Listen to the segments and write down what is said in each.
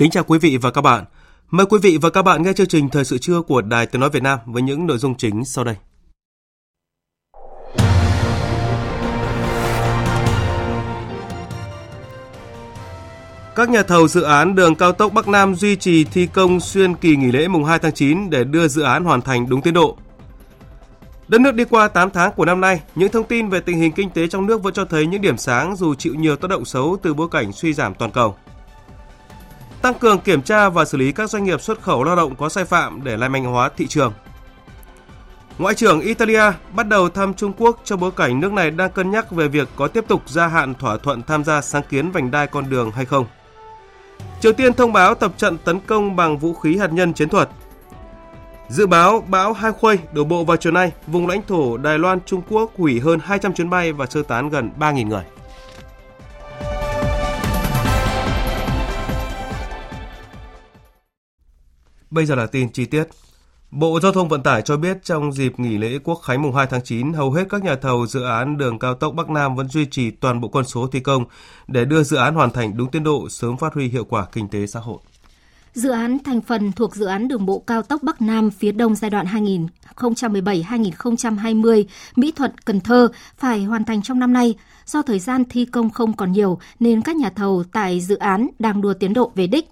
Kính chào quý vị và các bạn. Mời quý vị và các bạn nghe chương trình Thời sự trưa của Đài Tiếng Nói Việt Nam với những nội dung chính sau đây. Các nhà thầu dự án đường cao tốc Bắc Nam duy trì thi công xuyên kỳ nghỉ lễ mùng 2 tháng 9 để đưa dự án hoàn thành đúng tiến độ. Đất nước đi qua 8 tháng của năm nay, những thông tin về tình hình kinh tế trong nước vẫn cho thấy những điểm sáng dù chịu nhiều tác động xấu từ bối cảnh suy giảm toàn cầu tăng cường kiểm tra và xử lý các doanh nghiệp xuất khẩu lao động có sai phạm để lai manh hóa thị trường. Ngoại trưởng Italia bắt đầu thăm Trung Quốc trong bối cảnh nước này đang cân nhắc về việc có tiếp tục gia hạn thỏa thuận tham gia sáng kiến vành đai con đường hay không. Triều Tiên thông báo tập trận tấn công bằng vũ khí hạt nhân chiến thuật. Dự báo bão Hai Khuây đổ bộ vào chiều nay, vùng lãnh thổ Đài Loan Trung Quốc hủy hơn 200 chuyến bay và sơ tán gần 3.000 người. Bây giờ là tin chi tiết. Bộ Giao thông Vận tải cho biết trong dịp nghỉ lễ Quốc khánh mùng 2 tháng 9, hầu hết các nhà thầu dự án đường cao tốc Bắc Nam vẫn duy trì toàn bộ quân số thi công để đưa dự án hoàn thành đúng tiến độ, sớm phát huy hiệu quả kinh tế xã hội. Dự án thành phần thuộc dự án đường bộ cao tốc Bắc Nam phía Đông giai đoạn 2017-2020 Mỹ Thuận Cần Thơ phải hoàn thành trong năm nay. Do thời gian thi công không còn nhiều nên các nhà thầu tại dự án đang đua tiến độ về đích.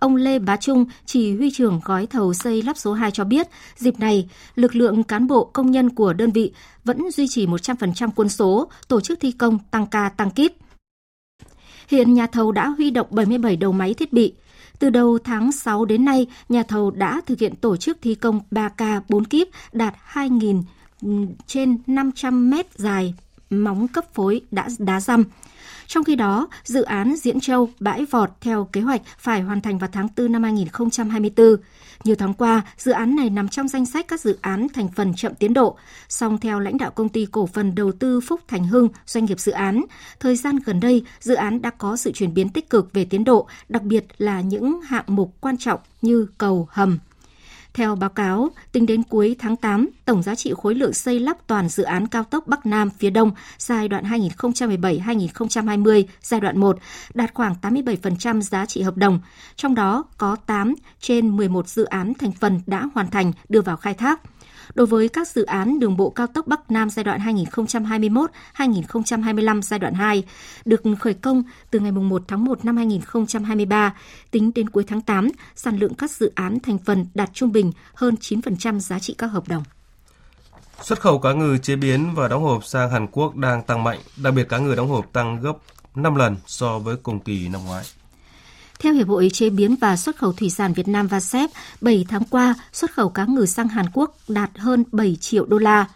Ông Lê Bá Trung, chỉ huy trưởng gói thầu xây lắp số 2 cho biết, dịp này, lực lượng cán bộ công nhân của đơn vị vẫn duy trì 100% quân số, tổ chức thi công tăng ca tăng kíp. Hiện nhà thầu đã huy động 77 đầu máy thiết bị. Từ đầu tháng 6 đến nay, nhà thầu đã thực hiện tổ chức thi công 3K 4 kíp đạt 2.000 ừ, trên 500 mét dài móng cấp phối đã đá răm. Trong khi đó, dự án Diễn Châu, Bãi Vọt theo kế hoạch phải hoàn thành vào tháng 4 năm 2024. Nhiều tháng qua, dự án này nằm trong danh sách các dự án thành phần chậm tiến độ. Song theo lãnh đạo công ty cổ phần đầu tư Phúc Thành Hưng, doanh nghiệp dự án, thời gian gần đây, dự án đã có sự chuyển biến tích cực về tiến độ, đặc biệt là những hạng mục quan trọng như cầu, hầm, theo báo cáo, tính đến cuối tháng 8, tổng giá trị khối lượng xây lắp toàn dự án cao tốc Bắc Nam phía Đông giai đoạn 2017-2020 giai đoạn 1 đạt khoảng 87% giá trị hợp đồng, trong đó có 8 trên 11 dự án thành phần đã hoàn thành đưa vào khai thác đối với các dự án đường bộ cao tốc Bắc Nam giai đoạn 2021-2025 giai đoạn 2 được khởi công từ ngày 1 tháng 1 năm 2023. Tính đến cuối tháng 8, sản lượng các dự án thành phần đạt trung bình hơn 9% giá trị các hợp đồng. Xuất khẩu cá ngừ chế biến và đóng hộp sang Hàn Quốc đang tăng mạnh, đặc biệt cá ngừ đóng hộp tăng gấp 5 lần so với cùng kỳ năm ngoái. Theo Hiệp hội Chế biến và Xuất khẩu Thủy sản Việt Nam VASEP, 7 tháng qua, xuất khẩu cá ngừ sang Hàn Quốc đạt hơn 7 triệu đô la.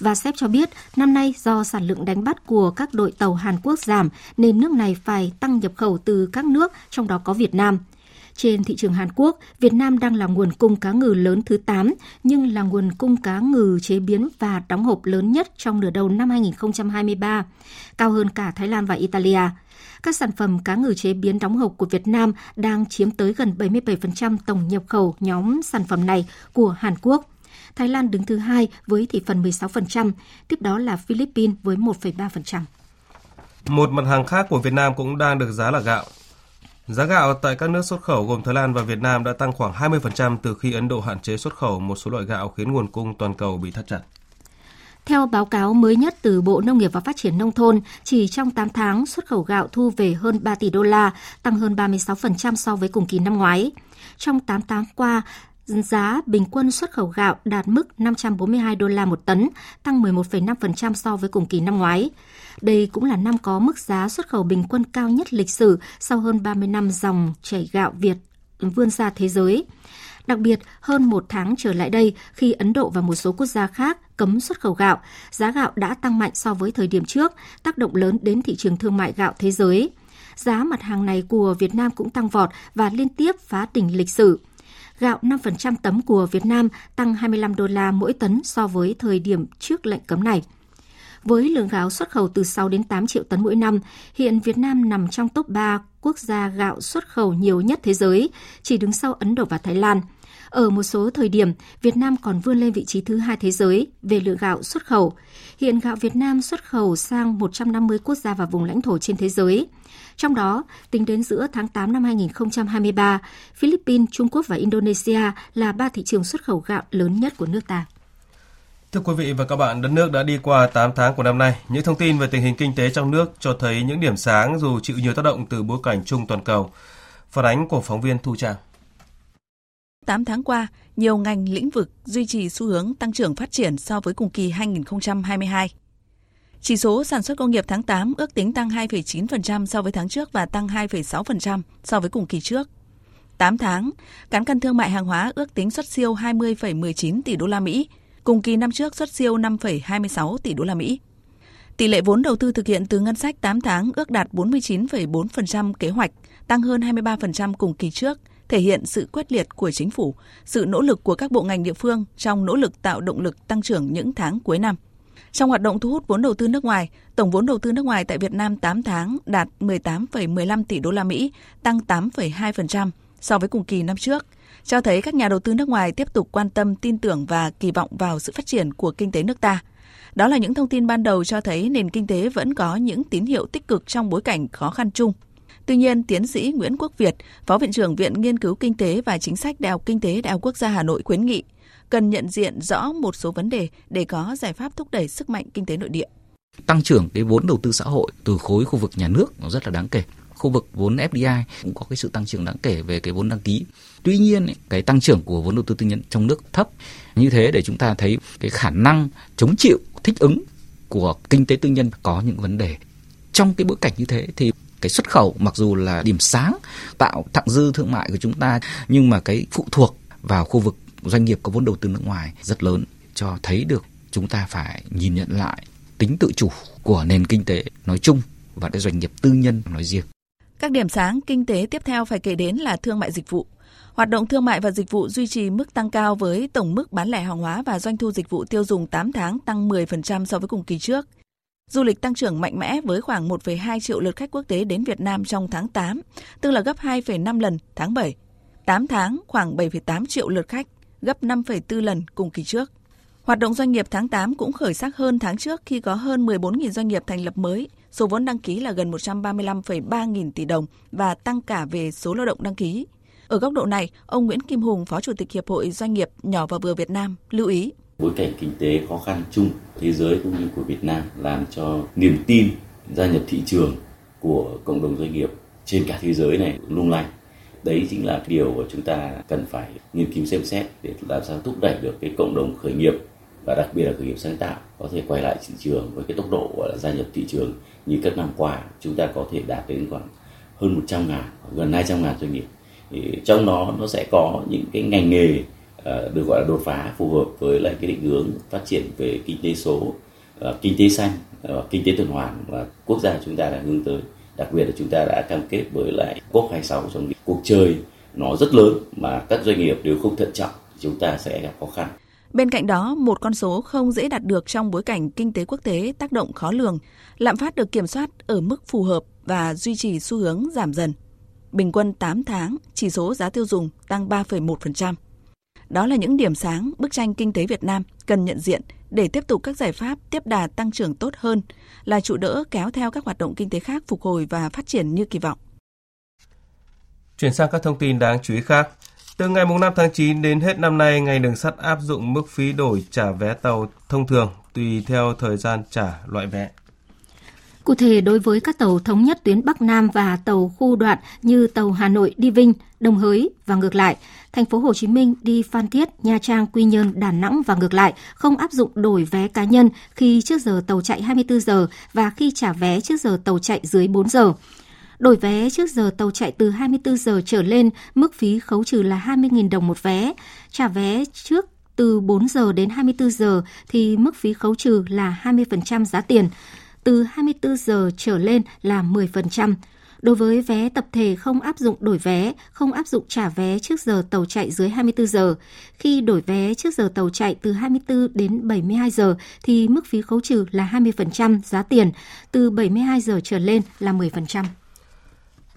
Và SEP cho biết, năm nay do sản lượng đánh bắt của các đội tàu Hàn Quốc giảm, nên nước này phải tăng nhập khẩu từ các nước, trong đó có Việt Nam. Trên thị trường Hàn Quốc, Việt Nam đang là nguồn cung cá ngừ lớn thứ 8, nhưng là nguồn cung cá ngừ chế biến và đóng hộp lớn nhất trong nửa đầu năm 2023, cao hơn cả Thái Lan và Italia. Các sản phẩm cá ngừ chế biến đóng hộp của Việt Nam đang chiếm tới gần 77% tổng nhập khẩu nhóm sản phẩm này của Hàn Quốc. Thái Lan đứng thứ hai với thị phần 16%, tiếp đó là Philippines với 1,3%. Một mặt hàng khác của Việt Nam cũng đang được giá là gạo. Giá gạo tại các nước xuất khẩu gồm Thái Lan và Việt Nam đã tăng khoảng 20% từ khi Ấn Độ hạn chế xuất khẩu một số loại gạo khiến nguồn cung toàn cầu bị thắt chặt. Theo báo cáo mới nhất từ Bộ Nông nghiệp và Phát triển Nông thôn, chỉ trong 8 tháng xuất khẩu gạo thu về hơn 3 tỷ đô la, tăng hơn 36% so với cùng kỳ năm ngoái. Trong 8 tháng qua, giá bình quân xuất khẩu gạo đạt mức 542 đô la một tấn, tăng 11,5% so với cùng kỳ năm ngoái. Đây cũng là năm có mức giá xuất khẩu bình quân cao nhất lịch sử sau hơn 30 năm dòng chảy gạo Việt vươn ra thế giới. Đặc biệt, hơn một tháng trở lại đây, khi Ấn Độ và một số quốc gia khác cấm xuất khẩu gạo, giá gạo đã tăng mạnh so với thời điểm trước, tác động lớn đến thị trường thương mại gạo thế giới. Giá mặt hàng này của Việt Nam cũng tăng vọt và liên tiếp phá đỉnh lịch sử. Gạo 5% tấm của Việt Nam tăng 25 đô la mỗi tấn so với thời điểm trước lệnh cấm này. Với lượng gạo xuất khẩu từ 6 đến 8 triệu tấn mỗi năm, hiện Việt Nam nằm trong top 3 quốc gia gạo xuất khẩu nhiều nhất thế giới, chỉ đứng sau Ấn Độ và Thái Lan. Ở một số thời điểm, Việt Nam còn vươn lên vị trí thứ hai thế giới về lượng gạo xuất khẩu. Hiện gạo Việt Nam xuất khẩu sang 150 quốc gia và vùng lãnh thổ trên thế giới. Trong đó, tính đến giữa tháng 8 năm 2023, Philippines, Trung Quốc và Indonesia là ba thị trường xuất khẩu gạo lớn nhất của nước ta. Thưa quý vị và các bạn, đất nước đã đi qua 8 tháng của năm nay. Những thông tin về tình hình kinh tế trong nước cho thấy những điểm sáng dù chịu nhiều tác động từ bối cảnh chung toàn cầu. Phản ánh của phóng viên Thu Trang. 8 tháng qua, nhiều ngành lĩnh vực duy trì xu hướng tăng trưởng phát triển so với cùng kỳ 2022. Chỉ số sản xuất công nghiệp tháng 8 ước tính tăng 2,9% so với tháng trước và tăng 2,6% so với cùng kỳ trước. 8 tháng, cán cân thương mại hàng hóa ước tính xuất siêu 20,19 tỷ đô la Mỹ, cùng kỳ năm trước xuất siêu 5,26 tỷ đô la Mỹ. Tỷ lệ vốn đầu tư thực hiện từ ngân sách 8 tháng ước đạt 49,4% kế hoạch, tăng hơn 23% cùng kỳ trước, thể hiện sự quyết liệt của chính phủ, sự nỗ lực của các bộ ngành địa phương trong nỗ lực tạo động lực tăng trưởng những tháng cuối năm. Trong hoạt động thu hút vốn đầu tư nước ngoài, tổng vốn đầu tư nước ngoài tại Việt Nam 8 tháng đạt 18,15 tỷ đô la Mỹ, tăng 8,2% so với cùng kỳ năm trước, cho thấy các nhà đầu tư nước ngoài tiếp tục quan tâm, tin tưởng và kỳ vọng vào sự phát triển của kinh tế nước ta. Đó là những thông tin ban đầu cho thấy nền kinh tế vẫn có những tín hiệu tích cực trong bối cảnh khó khăn chung. Tuy nhiên, tiến sĩ Nguyễn Quốc Việt, Phó Viện trưởng Viện Nghiên cứu Kinh tế và Chính sách Đại học Kinh tế Đại học Quốc gia Hà Nội khuyến nghị cần nhận diện rõ một số vấn đề để có giải pháp thúc đẩy sức mạnh kinh tế nội địa. Tăng trưởng cái vốn đầu tư xã hội từ khối khu vực nhà nước nó rất là đáng kể khu vực vốn FDI cũng có cái sự tăng trưởng đáng kể về cái vốn đăng ký. Tuy nhiên cái tăng trưởng của vốn đầu tư tư nhân trong nước thấp. Như thế để chúng ta thấy cái khả năng chống chịu thích ứng của kinh tế tư nhân có những vấn đề. Trong cái bối cảnh như thế thì cái xuất khẩu, mặc dù là điểm sáng tạo thặng dư thương mại của chúng ta, nhưng mà cái phụ thuộc vào khu vực doanh nghiệp có vốn đầu tư nước ngoài rất lớn cho thấy được chúng ta phải nhìn nhận lại tính tự chủ của nền kinh tế nói chung và cái doanh nghiệp tư nhân nói riêng. Các điểm sáng kinh tế tiếp theo phải kể đến là thương mại dịch vụ. Hoạt động thương mại và dịch vụ duy trì mức tăng cao với tổng mức bán lẻ hàng hóa và doanh thu dịch vụ tiêu dùng 8 tháng tăng 10% so với cùng kỳ trước. Du lịch tăng trưởng mạnh mẽ với khoảng 1,2 triệu lượt khách quốc tế đến Việt Nam trong tháng 8, tức là gấp 2,5 lần tháng 7. 8 tháng khoảng 7,8 triệu lượt khách, gấp 5,4 lần cùng kỳ trước. Hoạt động doanh nghiệp tháng 8 cũng khởi sắc hơn tháng trước khi có hơn 14.000 doanh nghiệp thành lập mới, số vốn đăng ký là gần 135,3 nghìn tỷ đồng và tăng cả về số lao động đăng ký. Ở góc độ này, ông Nguyễn Kim Hùng, Phó Chủ tịch Hiệp hội Doanh nghiệp nhỏ và vừa Việt Nam lưu ý. Bối cảnh kinh tế khó khăn chung thế giới cũng như của Việt Nam làm cho niềm tin gia nhập thị trường của cộng đồng doanh nghiệp trên cả thế giới này lung lay. Đấy chính là điều mà chúng ta cần phải nghiên cứu xem xét để làm sao thúc đẩy được cái cộng đồng khởi nghiệp và đặc biệt là khởi nghiệp sáng tạo có thể quay lại thị trường với cái tốc độ gọi là gia nhập thị trường như các năm qua chúng ta có thể đạt đến khoảng hơn 100 ngàn, gần 200 ngàn doanh nghiệp. Thì trong đó nó sẽ có những cái ngành nghề Ờ, được gọi là đột phá phù hợp với lại cái định hướng phát triển về kinh tế số ờ, kinh tế xanh và kinh tế tuần hoàn và quốc gia chúng ta đang hướng tới đặc biệt là chúng ta đã cam kết với lại COP 26 trong cuộc chơi nó rất lớn mà các doanh nghiệp nếu không thận trọng chúng ta sẽ gặp khó khăn. Bên cạnh đó, một con số không dễ đạt được trong bối cảnh kinh tế quốc tế tác động khó lường, lạm phát được kiểm soát ở mức phù hợp và duy trì xu hướng giảm dần. Bình quân 8 tháng, chỉ số giá tiêu dùng tăng 3,1%. Đó là những điểm sáng bức tranh kinh tế Việt Nam cần nhận diện để tiếp tục các giải pháp tiếp đà tăng trưởng tốt hơn, là trụ đỡ kéo theo các hoạt động kinh tế khác phục hồi và phát triển như kỳ vọng. Chuyển sang các thông tin đáng chú ý khác. Từ ngày 5 tháng 9 đến hết năm nay, ngành đường sắt áp dụng mức phí đổi trả vé tàu thông thường tùy theo thời gian trả loại vé. Cụ thể, đối với các tàu thống nhất tuyến Bắc Nam và tàu khu đoạn như tàu Hà Nội đi Vinh, Đồng Hới và ngược lại, thành phố Hồ Chí Minh đi Phan Thiết, Nha Trang, Quy Nhơn, Đà Nẵng và ngược lại không áp dụng đổi vé cá nhân khi trước giờ tàu chạy 24 giờ và khi trả vé trước giờ tàu chạy dưới 4 giờ. Đổi vé trước giờ tàu chạy từ 24 giờ trở lên, mức phí khấu trừ là 20.000 đồng một vé. Trả vé trước từ 4 giờ đến 24 giờ thì mức phí khấu trừ là 20% giá tiền. Từ 24 giờ trở lên là 10%. Đối với vé tập thể không áp dụng đổi vé, không áp dụng trả vé trước giờ tàu chạy dưới 24 giờ. Khi đổi vé trước giờ tàu chạy từ 24 đến 72 giờ thì mức phí khấu trừ là 20% giá tiền, từ 72 giờ trở lên là 10%.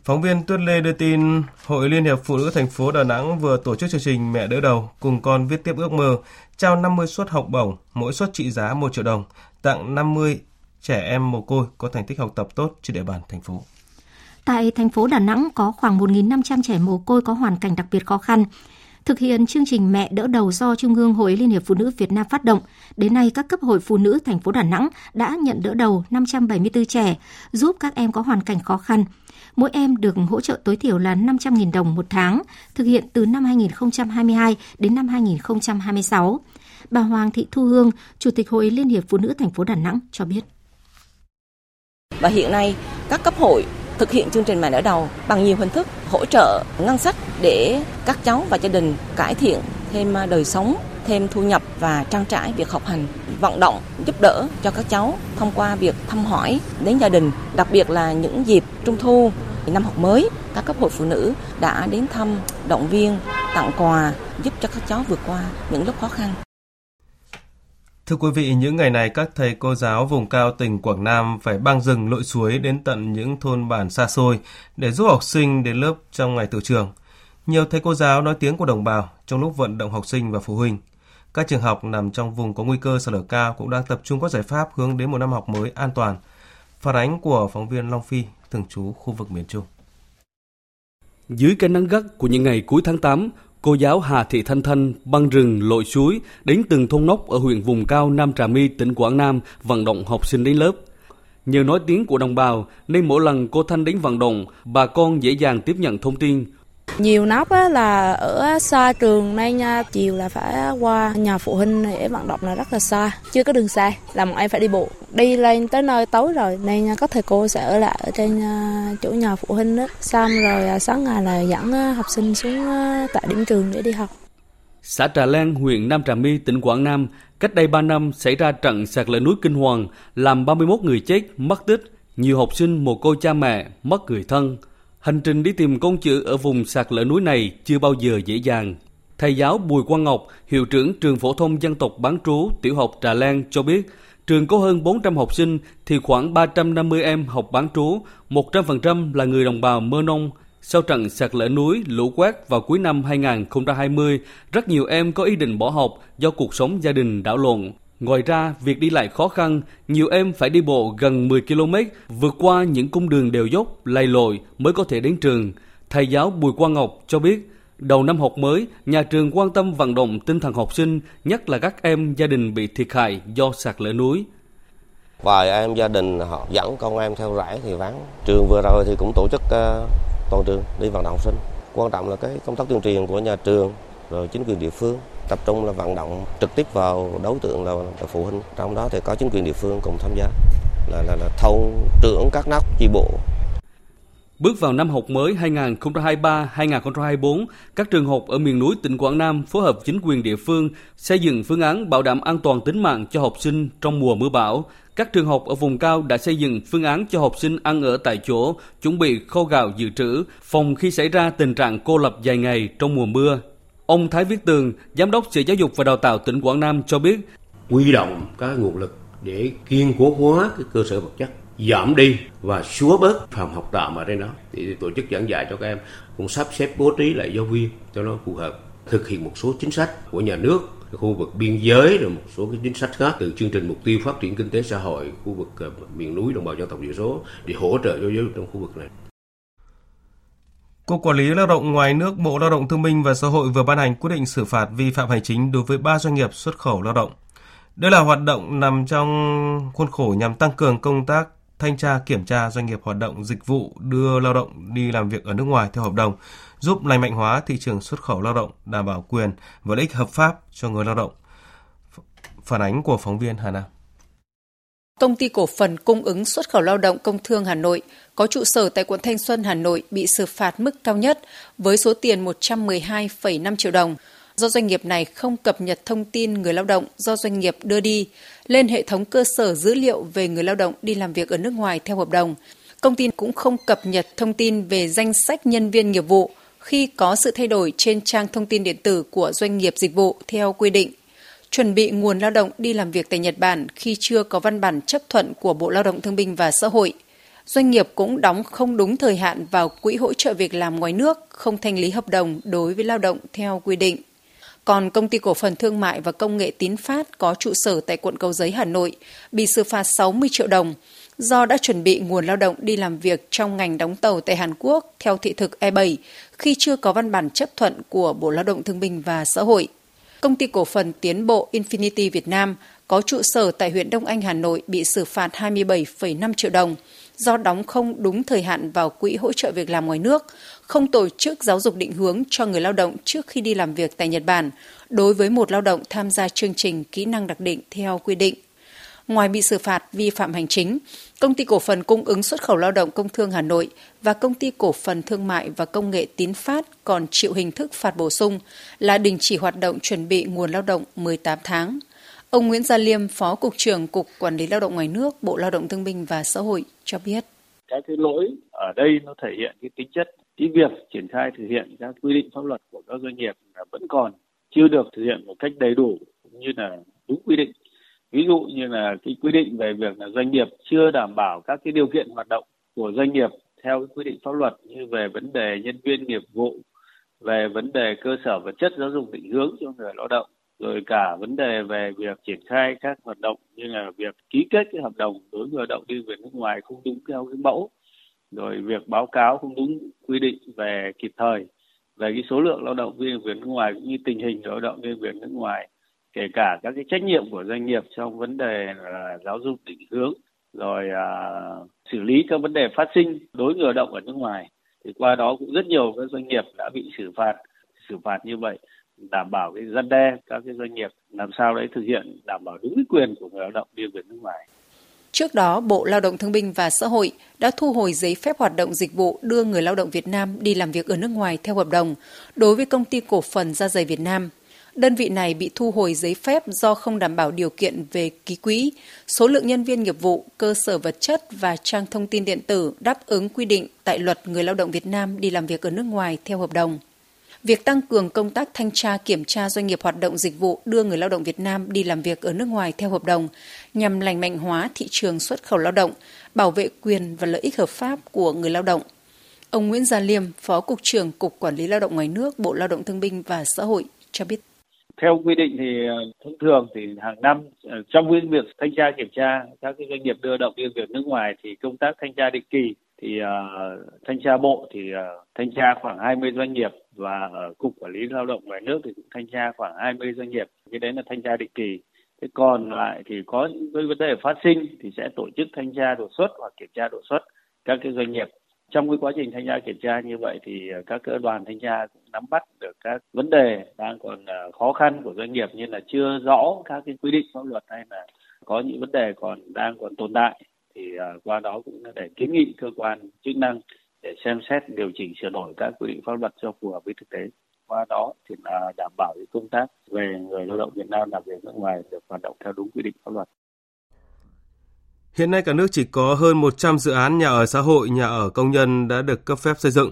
Phóng viên Tuyết Lê đưa tin, Hội Liên hiệp Phụ nữ thành phố Đà Nẵng vừa tổ chức chương trình Mẹ đỡ đầu cùng con viết tiếp ước mơ, trao 50 suất học bổng, mỗi suất trị giá 1 triệu đồng, tặng 50 trẻ em mồ côi có thành tích học tập tốt trên địa bàn thành phố. Tại thành phố Đà Nẵng có khoảng 1.500 trẻ mồ côi có hoàn cảnh đặc biệt khó khăn. Thực hiện chương trình Mẹ đỡ đầu do Trung ương Hội Liên hiệp Phụ nữ Việt Nam phát động, đến nay các cấp hội phụ nữ thành phố Đà Nẵng đã nhận đỡ đầu 574 trẻ, giúp các em có hoàn cảnh khó khăn. Mỗi em được hỗ trợ tối thiểu là 500.000 đồng một tháng, thực hiện từ năm 2022 đến năm 2026. Bà Hoàng Thị Thu Hương, Chủ tịch Hội Liên hiệp Phụ nữ thành phố Đà Nẵng cho biết. Và hiện nay, các cấp hội thực hiện chương trình mẹ đỡ đầu bằng nhiều hình thức hỗ trợ ngân sách để các cháu và gia đình cải thiện thêm à, đời sống, thêm thu nhập và trang trải việc học hành, vận động giúp đỡ cho các cháu thông qua việc thăm hỏi đến gia đình, đặc biệt là những dịp trung thu, năm học mới, các cấp hội phụ nữ đã đến thăm, động viên, tặng quà giúp cho các cháu vượt qua những lúc khó khăn. Thưa quý vị, những ngày này các thầy cô giáo vùng cao tỉnh Quảng Nam phải băng rừng lội suối đến tận những thôn bản xa xôi để giúp học sinh đến lớp trong ngày tự trường. Nhiều thầy cô giáo nói tiếng của đồng bào trong lúc vận động học sinh và phụ huynh. Các trường học nằm trong vùng có nguy cơ sạt lở cao cũng đang tập trung các giải pháp hướng đến một năm học mới an toàn. Phản ánh của phóng viên Long Phi, thường trú khu vực miền Trung. Dưới cái nắng gắt của những ngày cuối tháng 8, cô giáo Hà Thị Thanh Thanh băng rừng lội suối đến từng thôn nóc ở huyện vùng cao Nam Trà My, tỉnh Quảng Nam vận động học sinh đến lớp. Nhờ nói tiếng của đồng bào nên mỗi lần cô Thanh đến vận động, bà con dễ dàng tiếp nhận thông tin, nhiều nóc là ở xa trường nên chiều là phải qua nhà phụ huynh để vận động là rất là xa, chưa có đường xe, là một em phải đi bộ. Đi lên tới nơi tối rồi nên các thầy cô sẽ ở lại ở trên à, chỗ nhà phụ huynh đó. Xong rồi à, sáng ngày là dẫn à, học sinh xuống tại điểm trường để đi học. Xã Trà leng huyện Nam Trà My, tỉnh Quảng Nam, cách đây 3 năm xảy ra trận sạt lở núi kinh hoàng, làm 31 người chết, mất tích, nhiều học sinh mồ côi cha mẹ, mất người thân. Hành trình đi tìm con chữ ở vùng sạt lở núi này chưa bao giờ dễ dàng. Thầy giáo Bùi Quang Ngọc, hiệu trưởng trường phổ thông dân tộc bán trú tiểu học Trà Lan cho biết, trường có hơn 400 học sinh thì khoảng 350 em học bán trú, 100% là người đồng bào Mơ Nông. Sau trận sạt lở núi, lũ quét vào cuối năm 2020, rất nhiều em có ý định bỏ học do cuộc sống gia đình đảo lộn. Ngoài ra, việc đi lại khó khăn, nhiều em phải đi bộ gần 10 km, vượt qua những cung đường đều dốc, lầy lội mới có thể đến trường. Thầy giáo Bùi Quang Ngọc cho biết, đầu năm học mới, nhà trường quan tâm vận động tinh thần học sinh, nhất là các em gia đình bị thiệt hại do sạt lở núi. Vài em gia đình họ dẫn con em theo rải thì vắng. Trường vừa rồi thì cũng tổ chức uh, toàn trường đi vận động học sinh. Quan trọng là cái công tác tuyên truyền của nhà trường rồi chính quyền địa phương tập trung là vận động trực tiếp vào đối tượng là, là phụ huynh trong đó thì có chính quyền địa phương cùng tham gia là là, là thôn trưởng các nóc chi bộ Bước vào năm học mới 2023-2024, các trường học ở miền núi tỉnh Quảng Nam phối hợp chính quyền địa phương xây dựng phương án bảo đảm an toàn tính mạng cho học sinh trong mùa mưa bão. Các trường học ở vùng cao đã xây dựng phương án cho học sinh ăn ở tại chỗ, chuẩn bị kho gạo dự trữ, phòng khi xảy ra tình trạng cô lập dài ngày trong mùa mưa. Ông Thái Viết Tường, Giám đốc Sở Giáo dục và Đào tạo tỉnh Quảng Nam cho biết, quy động các nguồn lực để kiên cố hóa cái cơ sở vật chất giảm đi và xóa bớt phòng học tạm ở đây đó thì tổ chức giảng dạy cho các em cũng sắp xếp bố trí lại giáo viên cho nó phù hợp thực hiện một số chính sách của nhà nước khu vực biên giới rồi một số cái chính sách khác từ chương trình mục tiêu phát triển kinh tế xã hội khu vực ờ, miền núi đồng bào dân tộc thiểu số để hỗ trợ cho giáo dục trong khu vực này. Cục Quản lý Lao động ngoài nước Bộ Lao động Thương minh và Xã hội vừa ban hành quyết định xử phạt vi phạm hành chính đối với 3 doanh nghiệp xuất khẩu lao động. Đây là hoạt động nằm trong khuôn khổ nhằm tăng cường công tác thanh tra kiểm tra doanh nghiệp hoạt động dịch vụ đưa lao động đi làm việc ở nước ngoài theo hợp đồng, giúp lành mạnh hóa thị trường xuất khẩu lao động, đảm bảo quyền và lợi ích hợp pháp cho người lao động. Phản ánh của phóng viên Hà Nam. Công ty cổ phần cung ứng xuất khẩu lao động Công Thương Hà Nội có trụ sở tại quận Thanh Xuân, Hà Nội bị xử phạt mức cao nhất với số tiền 112,5 triệu đồng do doanh nghiệp này không cập nhật thông tin người lao động do doanh nghiệp đưa đi lên hệ thống cơ sở dữ liệu về người lao động đi làm việc ở nước ngoài theo hợp đồng. Công ty cũng không cập nhật thông tin về danh sách nhân viên nghiệp vụ khi có sự thay đổi trên trang thông tin điện tử của doanh nghiệp dịch vụ theo quy định chuẩn bị nguồn lao động đi làm việc tại Nhật Bản khi chưa có văn bản chấp thuận của Bộ Lao động Thương binh và Xã hội. Doanh nghiệp cũng đóng không đúng thời hạn vào quỹ hỗ trợ việc làm ngoài nước, không thanh lý hợp đồng đối với lao động theo quy định. Còn công ty cổ phần thương mại và công nghệ Tín Phát có trụ sở tại quận Cầu Giấy, Hà Nội bị xử phạt 60 triệu đồng do đã chuẩn bị nguồn lao động đi làm việc trong ngành đóng tàu tại Hàn Quốc theo thị thực E7 khi chưa có văn bản chấp thuận của Bộ Lao động Thương binh và Xã hội. Công ty cổ phần Tiến bộ Infinity Việt Nam có trụ sở tại huyện Đông Anh, Hà Nội bị xử phạt 27,5 triệu đồng do đóng không đúng thời hạn vào quỹ hỗ trợ việc làm ngoài nước, không tổ chức giáo dục định hướng cho người lao động trước khi đi làm việc tại Nhật Bản đối với một lao động tham gia chương trình kỹ năng đặc định theo quy định. Ngoài bị xử phạt vi phạm hành chính, Công ty cổ phần cung ứng xuất khẩu lao động Công Thương Hà Nội và Công ty cổ phần thương mại và công nghệ Tín Phát còn chịu hình thức phạt bổ sung là đình chỉ hoạt động chuẩn bị nguồn lao động 18 tháng. Ông Nguyễn Gia Liêm, Phó Cục trưởng Cục Quản lý Lao động ngoài nước, Bộ Lao động Thương binh và Xã hội cho biết. Cái cái lỗi ở đây nó thể hiện cái tính chất cái việc triển khai thực hiện các quy định pháp luật của các doanh nghiệp là vẫn còn chưa được thực hiện một cách đầy đủ cũng như là đúng quy định ví dụ như là cái quy định về việc là doanh nghiệp chưa đảm bảo các cái điều kiện hoạt động của doanh nghiệp theo cái quy định pháp luật như về vấn đề nhân viên nghiệp vụ về vấn đề cơ sở vật chất giáo dục định hướng cho người lao động rồi cả vấn đề về việc triển khai các hoạt động như là việc ký kết cái hợp đồng đối với người lao động đi về nước ngoài không đúng theo cái mẫu rồi việc báo cáo không đúng quy định về kịp thời về cái số lượng lao động viên việt nước ngoài cũng như tình hình lao động viên việt nước ngoài kể cả các cái trách nhiệm của doanh nghiệp trong vấn đề là giáo dục định hướng rồi à, xử lý các vấn đề phát sinh đối người lao động ở nước ngoài. Thì qua đó cũng rất nhiều các doanh nghiệp đã bị xử phạt xử phạt như vậy đảm bảo cái dân đe các cái doanh nghiệp làm sao đấy thực hiện đảm bảo đúng cái quyền của người lao động đi về nước ngoài Trước đó, Bộ Lao động Thương binh và Xã hội đã thu hồi giấy phép hoạt động dịch vụ đưa người lao động Việt Nam đi làm việc ở nước ngoài theo hợp đồng đối với công ty cổ phần da dày Việt Nam. Đơn vị này bị thu hồi giấy phép do không đảm bảo điều kiện về ký quỹ, số lượng nhân viên nghiệp vụ, cơ sở vật chất và trang thông tin điện tử đáp ứng quy định tại luật người lao động Việt Nam đi làm việc ở nước ngoài theo hợp đồng việc tăng cường công tác thanh tra kiểm tra doanh nghiệp hoạt động dịch vụ đưa người lao động Việt Nam đi làm việc ở nước ngoài theo hợp đồng nhằm lành mạnh hóa thị trường xuất khẩu lao động, bảo vệ quyền và lợi ích hợp pháp của người lao động. Ông Nguyễn Gia Liêm, Phó Cục trưởng Cục Quản lý Lao động ngoài nước, Bộ Lao động Thương binh và Xã hội cho biết. Theo quy định thì ờ, thông thường thì hàng năm ờ, trong việc thanh tra kiểm tra các cái doanh nghiệp đưa động đi việc nước ngoài thì công tác thanh tra định kỳ thì uh, thanh tra bộ thì uh, thanh tra khoảng 20 doanh nghiệp và ở cục quản lý lao động ngoài nước thì cũng thanh tra khoảng 20 doanh nghiệp. Cái đấy là thanh tra định kỳ. Thế còn lại thì có những vấn đề phát sinh thì sẽ tổ chức thanh tra đột xuất hoặc kiểm tra đột xuất các cái doanh nghiệp. Trong cái quá trình thanh tra kiểm tra như vậy thì ờ, các cơ đoàn thanh tra cũng nắm bắt được các vấn đề đang còn khó khăn của doanh nghiệp như là chưa rõ các cái quy định pháp luật hay là có những vấn đề còn đang còn tồn tại thì à, qua đó cũng để kiến nghị cơ quan chức năng để xem xét điều chỉnh sửa đổi các quy định pháp luật cho phù hợp với thực tế qua đó thì là đảm bảo công tác về người lao động Việt Nam làm việc nước ngoài được hoạt động theo đúng quy định pháp luật. Hiện nay cả nước chỉ có hơn 100 dự án nhà ở xã hội, nhà ở công nhân đã được cấp phép xây dựng.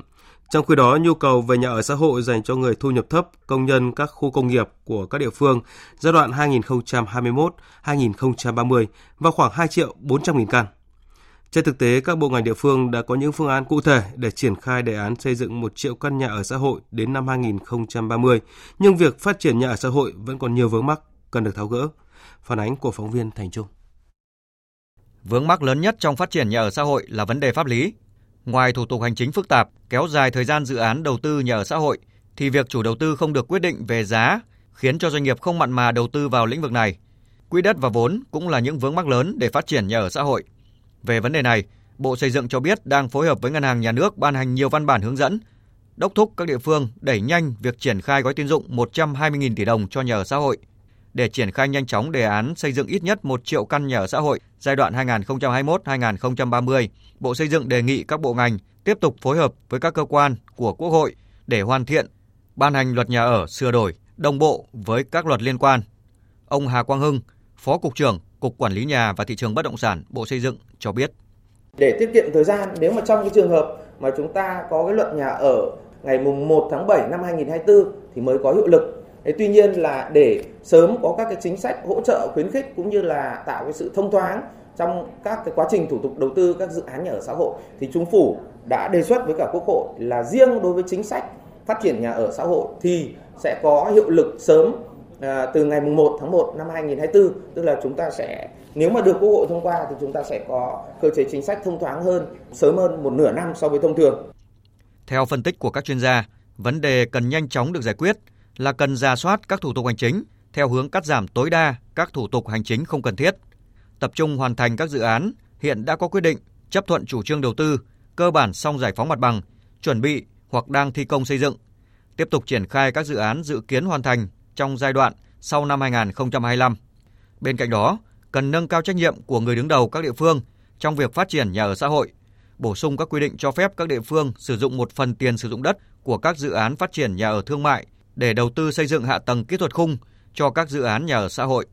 Trong khi đó, nhu cầu về nhà ở xã hội dành cho người thu nhập thấp, công nhân các khu công nghiệp của các địa phương giai đoạn 2021-2030 vào khoảng 2 triệu 400 nghìn căn. Trên thực tế, các bộ ngành địa phương đã có những phương án cụ thể để triển khai đề án xây dựng 1 triệu căn nhà ở xã hội đến năm 2030, nhưng việc phát triển nhà ở xã hội vẫn còn nhiều vướng mắc cần được tháo gỡ. Phản ánh của phóng viên Thành Trung. Vướng mắc lớn nhất trong phát triển nhà ở xã hội là vấn đề pháp lý. Ngoài thủ tục hành chính phức tạp, kéo dài thời gian dự án đầu tư nhà ở xã hội, thì việc chủ đầu tư không được quyết định về giá khiến cho doanh nghiệp không mặn mà đầu tư vào lĩnh vực này. Quỹ đất và vốn cũng là những vướng mắc lớn để phát triển nhà ở xã hội. Về vấn đề này, Bộ Xây dựng cho biết đang phối hợp với Ngân hàng Nhà nước ban hành nhiều văn bản hướng dẫn, đốc thúc các địa phương đẩy nhanh việc triển khai gói tín dụng 120.000 tỷ đồng cho nhà ở xã hội. Để triển khai nhanh chóng đề án xây dựng ít nhất 1 triệu căn nhà ở xã hội giai đoạn 2021-2030, Bộ Xây dựng đề nghị các bộ ngành tiếp tục phối hợp với các cơ quan của Quốc hội để hoàn thiện, ban hành luật nhà ở sửa đổi đồng bộ với các luật liên quan. Ông Hà Quang Hưng, Phó Cục trưởng Cục Quản lý Nhà và Thị trường Bất động sản Bộ Xây dựng cho biết. Để tiết kiệm thời gian, nếu mà trong cái trường hợp mà chúng ta có cái luật nhà ở ngày mùng 1 tháng 7 năm 2024 thì mới có hiệu lực. Thế tuy nhiên là để sớm có các cái chính sách hỗ trợ khuyến khích cũng như là tạo cái sự thông thoáng trong các cái quá trình thủ tục đầu tư các dự án nhà ở xã hội thì chính phủ đã đề xuất với cả quốc hội là riêng đối với chính sách phát triển nhà ở xã hội thì sẽ có hiệu lực sớm à, từ ngày 1 tháng 1 năm 2024 tức là chúng ta sẽ nếu mà được quốc hội thông qua thì chúng ta sẽ có cơ chế chính sách thông thoáng hơn sớm hơn một nửa năm so với thông thường. Theo phân tích của các chuyên gia, vấn đề cần nhanh chóng được giải quyết là cần ra soát các thủ tục hành chính theo hướng cắt giảm tối đa các thủ tục hành chính không cần thiết, tập trung hoàn thành các dự án hiện đã có quyết định chấp thuận chủ trương đầu tư, cơ bản xong giải phóng mặt bằng, chuẩn bị hoặc đang thi công xây dựng, tiếp tục triển khai các dự án dự kiến hoàn thành trong giai đoạn sau năm 2025. Bên cạnh đó, cần nâng cao trách nhiệm của người đứng đầu các địa phương trong việc phát triển nhà ở xã hội, bổ sung các quy định cho phép các địa phương sử dụng một phần tiền sử dụng đất của các dự án phát triển nhà ở thương mại để đầu tư xây dựng hạ tầng kỹ thuật khung cho các dự án nhà ở xã hội.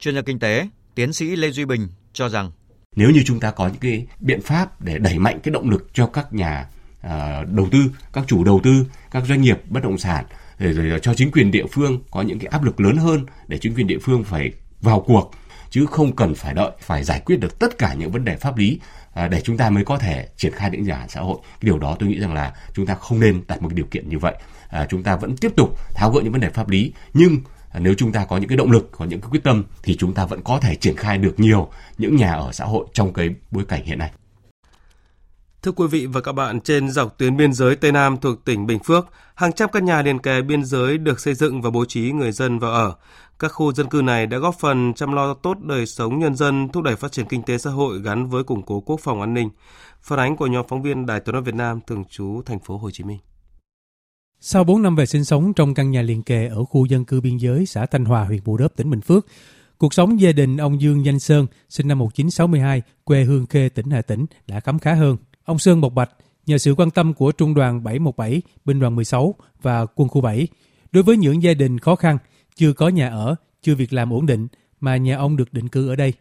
Chuyên gia kinh tế, tiến sĩ Lê Duy Bình cho rằng nếu như chúng ta có những cái biện pháp để đẩy mạnh cái động lực cho các nhà uh, đầu tư, các chủ đầu tư, các doanh nghiệp bất động sản rồi, rồi cho chính quyền địa phương có những cái áp lực lớn hơn để chính quyền địa phương phải vào cuộc chứ không cần phải đợi phải giải quyết được tất cả những vấn đề pháp lý à, để chúng ta mới có thể triển khai những dự án xã hội. Cái điều đó tôi nghĩ rằng là chúng ta không nên đặt một cái điều kiện như vậy. À, chúng ta vẫn tiếp tục tháo gỡ những vấn đề pháp lý nhưng à, nếu chúng ta có những cái động lực, có những cái quyết tâm thì chúng ta vẫn có thể triển khai được nhiều những nhà ở xã hội trong cái bối cảnh hiện nay. Thưa quý vị và các bạn, trên dọc tuyến biên giới Tây Nam thuộc tỉnh Bình Phước, hàng trăm căn nhà liền kề biên giới được xây dựng và bố trí người dân vào ở. Các khu dân cư này đã góp phần chăm lo tốt đời sống nhân dân, thúc đẩy phát triển kinh tế xã hội gắn với củng cố quốc phòng an ninh. Phản ánh của nhóm phóng viên Đài Tiếng nói Việt Nam thường trú thành phố Hồ Chí Minh. Sau 4 năm về sinh sống trong căn nhà liền kề ở khu dân cư biên giới xã Thanh Hòa, huyện Bù Đốp, tỉnh Bình Phước, cuộc sống gia đình ông Dương Danh Sơn, sinh năm 1962, quê Hương Khê, tỉnh Hà Tĩnh đã khấm khá hơn. Ông Sơn bộc bạch nhờ sự quan tâm của Trung đoàn 717, Binh đoàn 16 và Quân khu 7. Đối với những gia đình khó khăn, chưa có nhà ở, chưa việc làm ổn định mà nhà ông được định cư ở đây.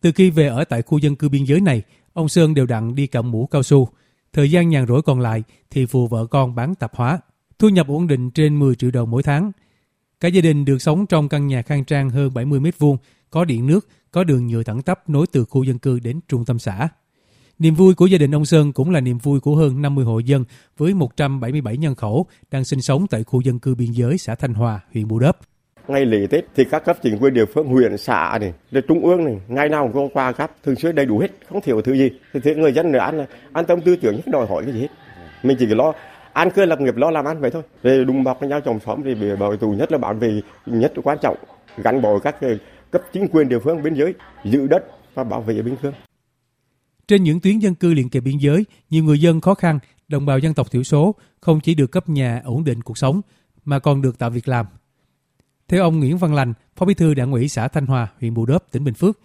Từ khi về ở tại khu dân cư biên giới này, ông Sơn đều đặn đi cầm mũ cao su. Thời gian nhàn rỗi còn lại thì phụ vợ con bán tạp hóa. Thu nhập ổn định trên 10 triệu đồng mỗi tháng. Cả gia đình được sống trong căn nhà khang trang hơn 70 mét vuông, có điện nước, có đường nhựa thẳng tắp nối từ khu dân cư đến trung tâm xã. Niềm vui của gia đình ông Sơn cũng là niềm vui của hơn 50 hộ dân với 177 nhân khẩu đang sinh sống tại khu dân cư biên giới xã Thanh Hòa, huyện Bù Đốp. Ngay lễ Tết thì các cấp chính quyền địa phương, huyện, xã này, rồi trung ương này, ngày nào cũng qua cấp thường xuyên đầy đủ hết, không thiếu thứ gì. Thì thế người dân nữa ăn, an tâm tư tưởng, đòi hỏi cái gì hết. Mình chỉ lo an cư lập nghiệp lo làm ăn vậy thôi. Về đùng bọc với nhau chồng xóm thì bảo tù nhất là bảo vệ nhất quan trọng gắn bó các cấp chính quyền địa phương biên giới giữ đất và bảo vệ biên cương. Trên những tuyến dân cư liền kề biên giới, nhiều người dân khó khăn, đồng bào dân tộc thiểu số không chỉ được cấp nhà ổn định cuộc sống mà còn được tạo việc làm. Theo ông Nguyễn Văn Lành, Phó Bí thư Đảng ủy xã Thanh Hòa, huyện Bù Đốp, tỉnh Bình Phước,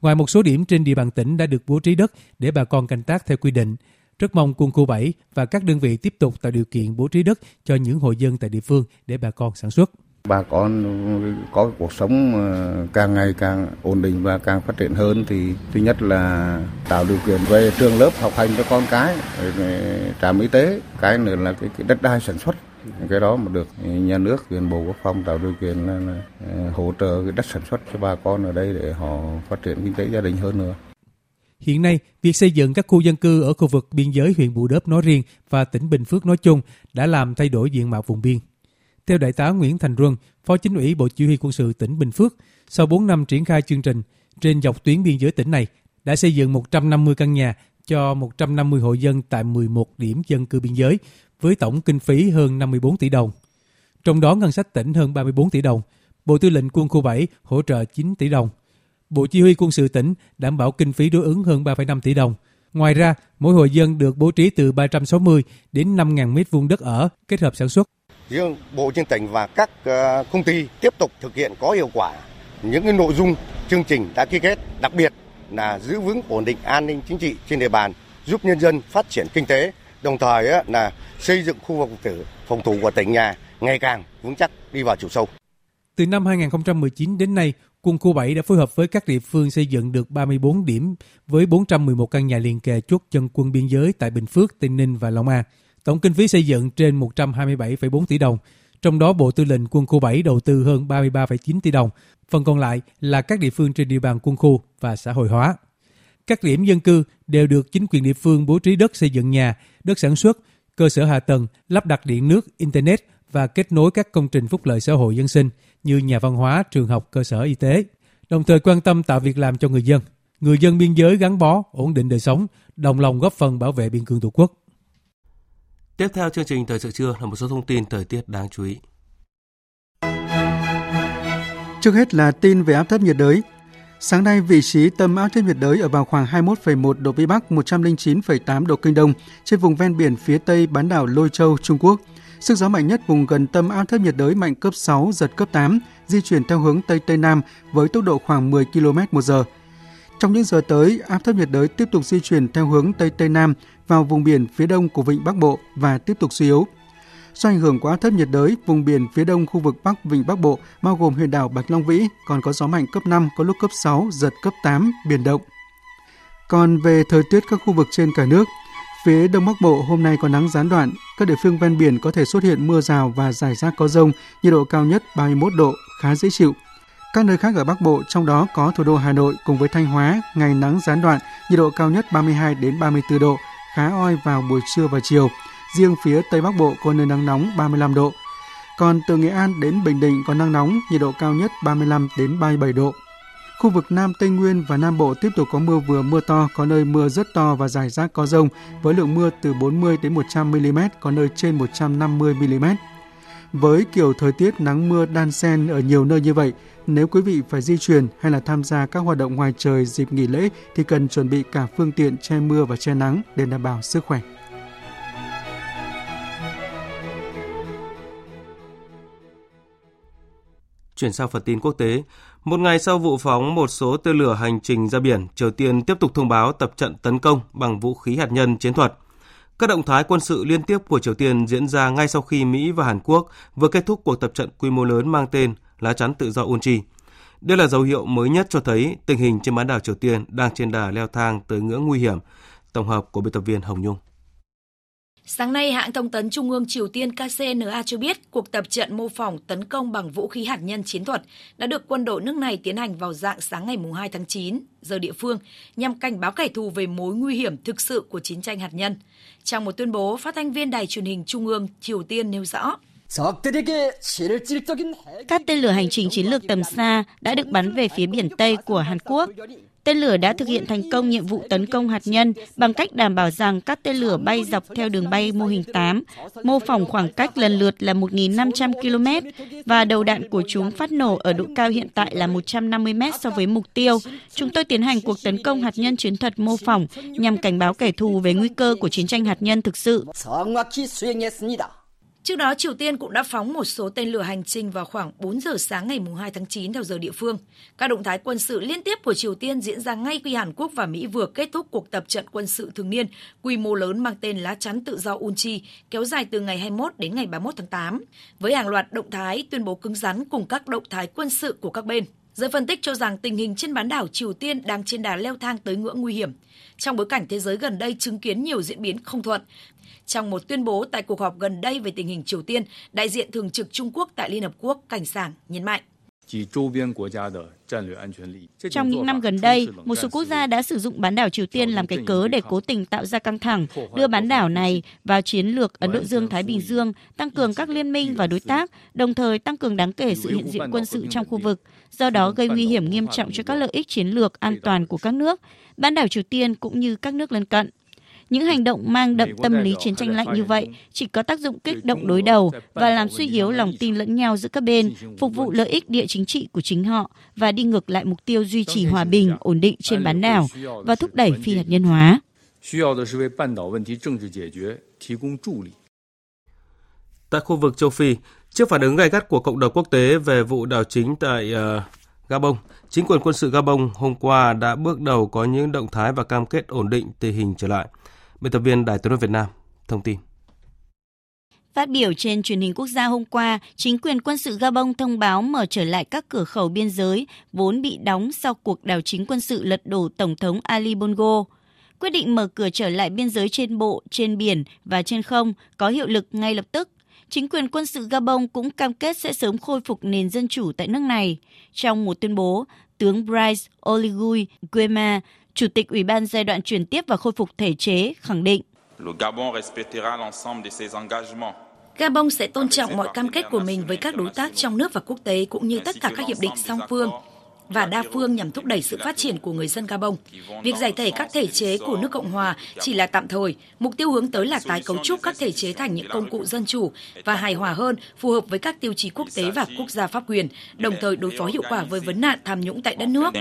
ngoài một số điểm trên địa bàn tỉnh đã được bố trí đất để bà con canh tác theo quy định, rất mong quân khu 7 và các đơn vị tiếp tục tạo điều kiện bố trí đất cho những hộ dân tại địa phương để bà con sản xuất. Bà con có cuộc sống ờ, càng ngày càng ổn định và càng phát triển hơn thì thứ nhất là tạo điều kiện về trường lớp học hành cho con cái, ờ, trạm y tế, cái nữa là cái, cái đất đai sản xuất cái đó mà được nhà nước quyền bộ quốc phòng tạo điều kiện là, là ờ, hỗ trợ cái đất sản xuất cho bà con ở đây để họ phát triển kinh tế gia đình hơn nữa. Hiện nay, việc xây dựng các khu dân cư ở khu vực biên giới huyện Bù Đốp nói riêng và tỉnh Bình Phước nói chung đã làm thay đổi diện mạo vùng biên. Theo Đại tá Nguyễn Thành Ruân, Phó Chính ủy Bộ Chỉ huy Quân sự tỉnh Bình Phước, sau 4 năm triển khai chương trình, trên dọc tuyến biên giới tỉnh này đã xây dựng 150 căn nhà cho 150 hộ dân tại 11 điểm dân cư biên giới với tổng kinh phí hơn 54 tỷ đồng. Trong đó ngân sách tỉnh hơn 34 tỷ đồng, Bộ Tư lệnh Quân khu 7 hỗ trợ 9 tỷ đồng. Bộ Chỉ huy quân sự tỉnh đảm bảo kinh phí đối ứng hơn 3,5 tỷ đồng. Ngoài ra, mỗi hộ dân được bố trí từ 360 đến 5.000 mét vuông đất ở kết hợp sản xuất. Riêng Bộ Chương tỉnh và các ờ, công ty tiếp tục thực hiện có hiệu quả những cái nội dung chương trình đã ký kết, đặc biệt là giữ vững ổn định an ninh chính trị trên địa bàn, giúp nhân dân phát triển kinh tế, đồng thời là xây dựng khu vực tử phòng thủ của tỉnh nhà ngày càng vững chắc đi vào chiều sâu. Từ năm 2019 đến nay, quân khu 7 đã phối hợp với các địa phương xây dựng được 34 điểm với 411 căn nhà liền kề chốt chân quân biên giới tại Bình Phước, Tây Ninh và Long An. Tổng kinh phí xây dựng trên 127,4 tỷ đồng, trong đó Bộ Tư lệnh Quân khu 7 đầu tư hơn 33,9 tỷ đồng, phần còn lại là các địa phương trên địa bàn quân khu và xã hội hóa. Các điểm dân cư đều được chính quyền địa phương bố trí đất xây dựng nhà, đất sản xuất, cơ sở hạ tầng, lắp đặt điện nước, internet và kết nối các công trình phúc lợi xã hội dân sinh như nhà văn hóa, trường học, cơ sở y tế, đồng thời quan tâm tạo việc làm cho người dân. Người dân biên giới gắn bó, ổn định đời sống, đồng lòng góp phần bảo vệ biên cương Tổ quốc. Tiếp theo chương trình thời sự trưa là một số thông tin thời tiết đáng chú ý. Trước hết là tin về áp thấp nhiệt đới. Sáng nay, vị trí tâm áp thấp nhiệt đới ở vào khoảng 21,1 độ Vĩ Bắc, 109,8 độ Kinh Đông, trên vùng ven biển phía tây bán đảo Lôi Châu, Trung Quốc. Sức gió mạnh nhất vùng gần tâm áp thấp nhiệt đới mạnh cấp 6, giật cấp 8, di chuyển theo hướng Tây Tây Nam với tốc độ khoảng 10 km một giờ. Trong những giờ tới, áp thấp nhiệt đới tiếp tục di chuyển theo hướng Tây Tây Nam vào vùng biển phía đông của Vịnh Bắc Bộ và tiếp tục suy yếu. Do ảnh hưởng của áp thấp nhiệt đới, vùng biển phía đông khu vực Bắc Vịnh Bắc Bộ bao gồm huyện đảo Bạch Long Vĩ còn có gió mạnh cấp 5, có lúc cấp 6, giật cấp 8, biển động. Còn về thời tiết các khu vực trên cả nước, phía Đông Bắc Bộ hôm nay có nắng gián đoạn, các địa phương ven biển có thể xuất hiện mưa rào và rải rác có rông, nhiệt độ cao nhất 31 độ, khá dễ chịu. Các nơi khác ở Bắc Bộ, trong đó có thủ đô Hà Nội cùng với Thanh Hóa, ngày nắng gián đoạn, nhiệt độ cao nhất 32 đến 34 độ, khá oi vào buổi trưa và chiều. Riêng phía Tây Bắc Bộ có nơi nắng nóng 35 độ. Còn từ Nghệ An đến Bình Định có nắng nóng, nhiệt độ cao nhất 35 đến 37 độ. Khu vực Nam Tây Nguyên và Nam Bộ tiếp tục có mưa vừa mưa to, có nơi mưa rất to và rải rác có rông, với lượng mưa từ 40 đến 100 mm, có nơi trên 150 mm. Với kiểu thời tiết nắng mưa đan xen ở nhiều nơi như vậy, nếu quý vị phải di chuyển hay là tham gia các hoạt động ngoài trời dịp nghỉ lễ thì cần chuẩn bị cả phương tiện che mưa và che nắng để đảm bảo sức khỏe. Chuyển sang phần tin quốc tế, một ngày sau vụ phóng một số tên lửa hành trình ra biển, Triều Tiên tiếp tục thông báo tập trận tấn công bằng vũ khí hạt nhân chiến thuật. Các động thái quân sự liên tiếp của Triều Tiên diễn ra ngay sau khi Mỹ và Hàn Quốc vừa kết thúc cuộc tập trận quy mô lớn mang tên Lá chắn tự do Unchi. Đây là dấu hiệu mới nhất cho thấy tình hình trên bán đảo Triều Tiên đang trên đà leo thang tới ngưỡng nguy hiểm. Tổng hợp của biên tập viên Hồng Nhung. Sáng nay, hãng thông tấn Trung ương Triều Tiên KCNA cho biết cuộc tập trận mô phỏng tấn công bằng vũ khí hạt nhân chiến thuật đã được quân đội nước này tiến hành vào dạng sáng ngày 2 tháng 9 giờ địa phương nhằm cảnh báo kẻ thù về mối nguy hiểm thực sự của chiến tranh hạt nhân. Trong một tuyên bố, phát thanh viên đài truyền hình Trung ương Triều Tiên nêu rõ các tên lửa hành trình chiến lược tầm xa đã được bắn về phía biển Tây của Hàn Quốc. Tên lửa đã thực hiện thành công nhiệm vụ tấn công hạt nhân bằng cách đảm bảo rằng các tên lửa bay dọc theo đường bay mô hình 8, mô phỏng khoảng cách lần lượt là 1.500 km và đầu đạn của chúng phát nổ ở độ cao hiện tại là 150 m so với mục tiêu. Chúng tôi tiến hành cuộc tấn công hạt nhân chiến thuật mô phỏng nhằm cảnh báo kẻ thù về nguy cơ của chiến tranh hạt nhân thực sự. Trước đó, Triều Tiên cũng đã phóng một số tên lửa hành trình vào khoảng 4 giờ sáng ngày 2 tháng 9 theo giờ địa phương. Các động thái quân sự liên tiếp của Triều Tiên diễn ra ngay khi Hàn Quốc và Mỹ vừa kết thúc cuộc tập trận quân sự thường niên quy mô lớn mang tên Lá chắn tự do Unchi kéo dài từ ngày 21 đến ngày 31 tháng 8, với hàng loạt động thái tuyên bố cứng rắn cùng các động thái quân sự của các bên. Giới phân tích cho rằng tình hình trên bán đảo Triều Tiên đang trên đà leo thang tới ngưỡng nguy hiểm. Trong bối cảnh thế giới gần đây chứng kiến nhiều diễn biến không thuận, trong một tuyên bố tại cuộc họp gần đây về tình hình Triều Tiên, đại diện thường trực Trung Quốc tại Liên Hợp Quốc Cảnh Sảng nhấn mạnh. Trong những năm gần đây, một số quốc gia đã sử dụng bán đảo Triều Tiên làm cái cớ để cố tình tạo ra căng thẳng, đưa bán đảo này vào chiến lược Ấn Độ Dương-Thái Bình Dương, tăng cường các liên minh và đối tác, đồng thời tăng cường đáng kể sự hiện diện quân sự trong khu vực, do đó gây nguy hiểm nghiêm trọng cho các lợi ích chiến lược an toàn của các nước, bán đảo Triều Tiên cũng như các nước lân cận. Những hành động mang đậm tâm lý chiến tranh lạnh như vậy chỉ có tác dụng kích động đối đầu và làm suy yếu lòng tin lẫn nhau giữa các bên, phục vụ lợi ích địa chính trị của chính họ và đi ngược lại mục tiêu duy trì hòa bình, ổn định trên bán đảo và thúc đẩy phi hạt nhân hóa. Tại khu vực châu Phi, trước phản ứng gay gắt của cộng đồng quốc tế về vụ đảo chính tại uh, Gabon, chính quyền quân sự Gabon hôm qua đã bước đầu có những động thái và cam kết ổn định tình hình trở lại. Biên tập viên Đài tiếng nói Việt Nam thông tin. Phát biểu trên truyền hình quốc gia hôm qua, chính quyền quân sự Gabon thông báo mở trở lại các cửa khẩu biên giới vốn bị đóng sau cuộc đảo chính quân sự lật đổ Tổng thống Ali Bongo. Quyết định mở cửa trở lại biên giới trên bộ, trên biển và trên không có hiệu lực ngay lập tức chính quyền quân sự Gabon cũng cam kết sẽ sớm khôi phục nền dân chủ tại nước này. Trong một tuyên bố, tướng Brice Oligui Guema, Chủ tịch Ủy ban giai đoạn chuyển tiếp và khôi phục thể chế, khẳng định. Gabon sẽ tôn trọng mọi cam kết của mình với các đối tác trong nước và quốc tế cũng như tất cả các hiệp định song phương và đa phương nhằm thúc đẩy sự phát triển của người dân Gabon. Việc giải thể các thể chế của nước Cộng hòa chỉ là tạm thời, mục tiêu hướng tới là tái cấu trúc các thể chế thành những công cụ dân chủ và hài hòa hơn, phù hợp với các tiêu chí quốc tế và quốc gia pháp quyền, đồng thời đối phó hiệu quả với vấn nạn tham nhũng tại đất nước.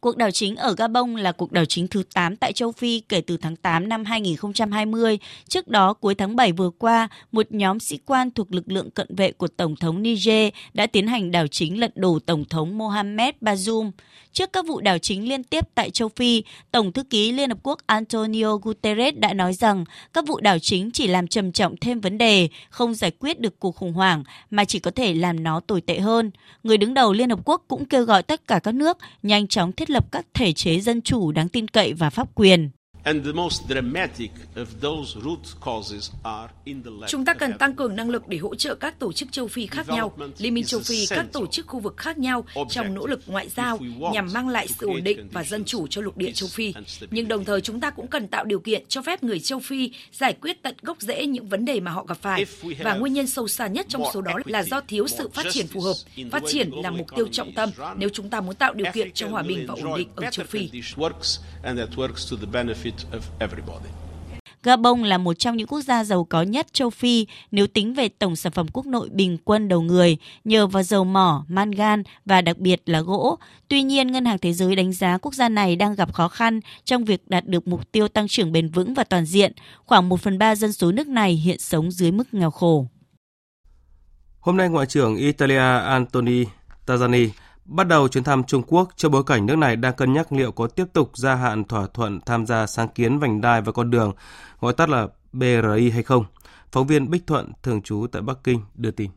Cuộc đảo chính ở Gabon là cuộc đảo chính thứ 8 tại châu Phi kể từ tháng 8 năm 2020. Trước đó, cuối tháng 7 vừa qua, một nhóm sĩ quan thuộc lực lượng cận vệ của Tổng thống Niger đã tiến hành đảo chính lật đổ Tổng thống Mohamed Bazoum. Trước các vụ đảo chính liên tiếp tại châu Phi, Tổng thư ký Liên Hợp Quốc Antonio Guterres đã nói rằng các vụ đảo chính chỉ làm trầm trọng thêm vấn đề, không giải quyết được cuộc khủng hoảng, mà chỉ có thể làm nó tồi tệ hơn. Người đứng đầu Liên Hợp Quốc cũng kêu gọi tất cả các nước nhanh chóng thiết lập các thể chế dân chủ đáng tin cậy và pháp quyền. Chúng ta cần tăng cường năng lực để hỗ trợ các tổ chức châu Phi khác nhau, Liên minh châu Phi, các tổ chức khu vực khác nhau trong nỗ lực ngoại giao nhằm mang lại sự ổn định và dân chủ cho lục địa châu Phi. Nhưng đồng thời chúng ta cũng cần tạo điều kiện cho phép người châu Phi giải quyết tận gốc rễ những vấn đề mà họ gặp phải. Và nguyên nhân sâu xa nhất trong số đó là do thiếu sự phát triển phù hợp. Phát triển là mục tiêu trọng tâm nếu chúng ta muốn tạo điều kiện cho hòa bình và ổn định ở châu Phi. Gabon là một trong những quốc gia giàu có nhất châu Phi nếu tính về tổng sản phẩm quốc nội bình quân đầu người, nhờ vào dầu mỏ, mangan và đặc biệt là gỗ. Tuy nhiên, Ngân hàng Thế giới đánh giá quốc gia này đang gặp khó khăn trong việc đạt được mục tiêu tăng trưởng bền vững và toàn diện. Khoảng 1 phần 3 dân số nước này hiện sống dưới mức nghèo khổ. Hôm nay, Ngoại trưởng Italia Antoni Tajani bắt đầu chuyến thăm Trung Quốc trong bối cảnh nước này đang cân nhắc liệu có tiếp tục gia hạn thỏa thuận tham gia sáng kiến vành đai và con đường, gọi tắt là BRI hay không. Phóng viên Bích Thuận, thường trú tại Bắc Kinh, đưa tin.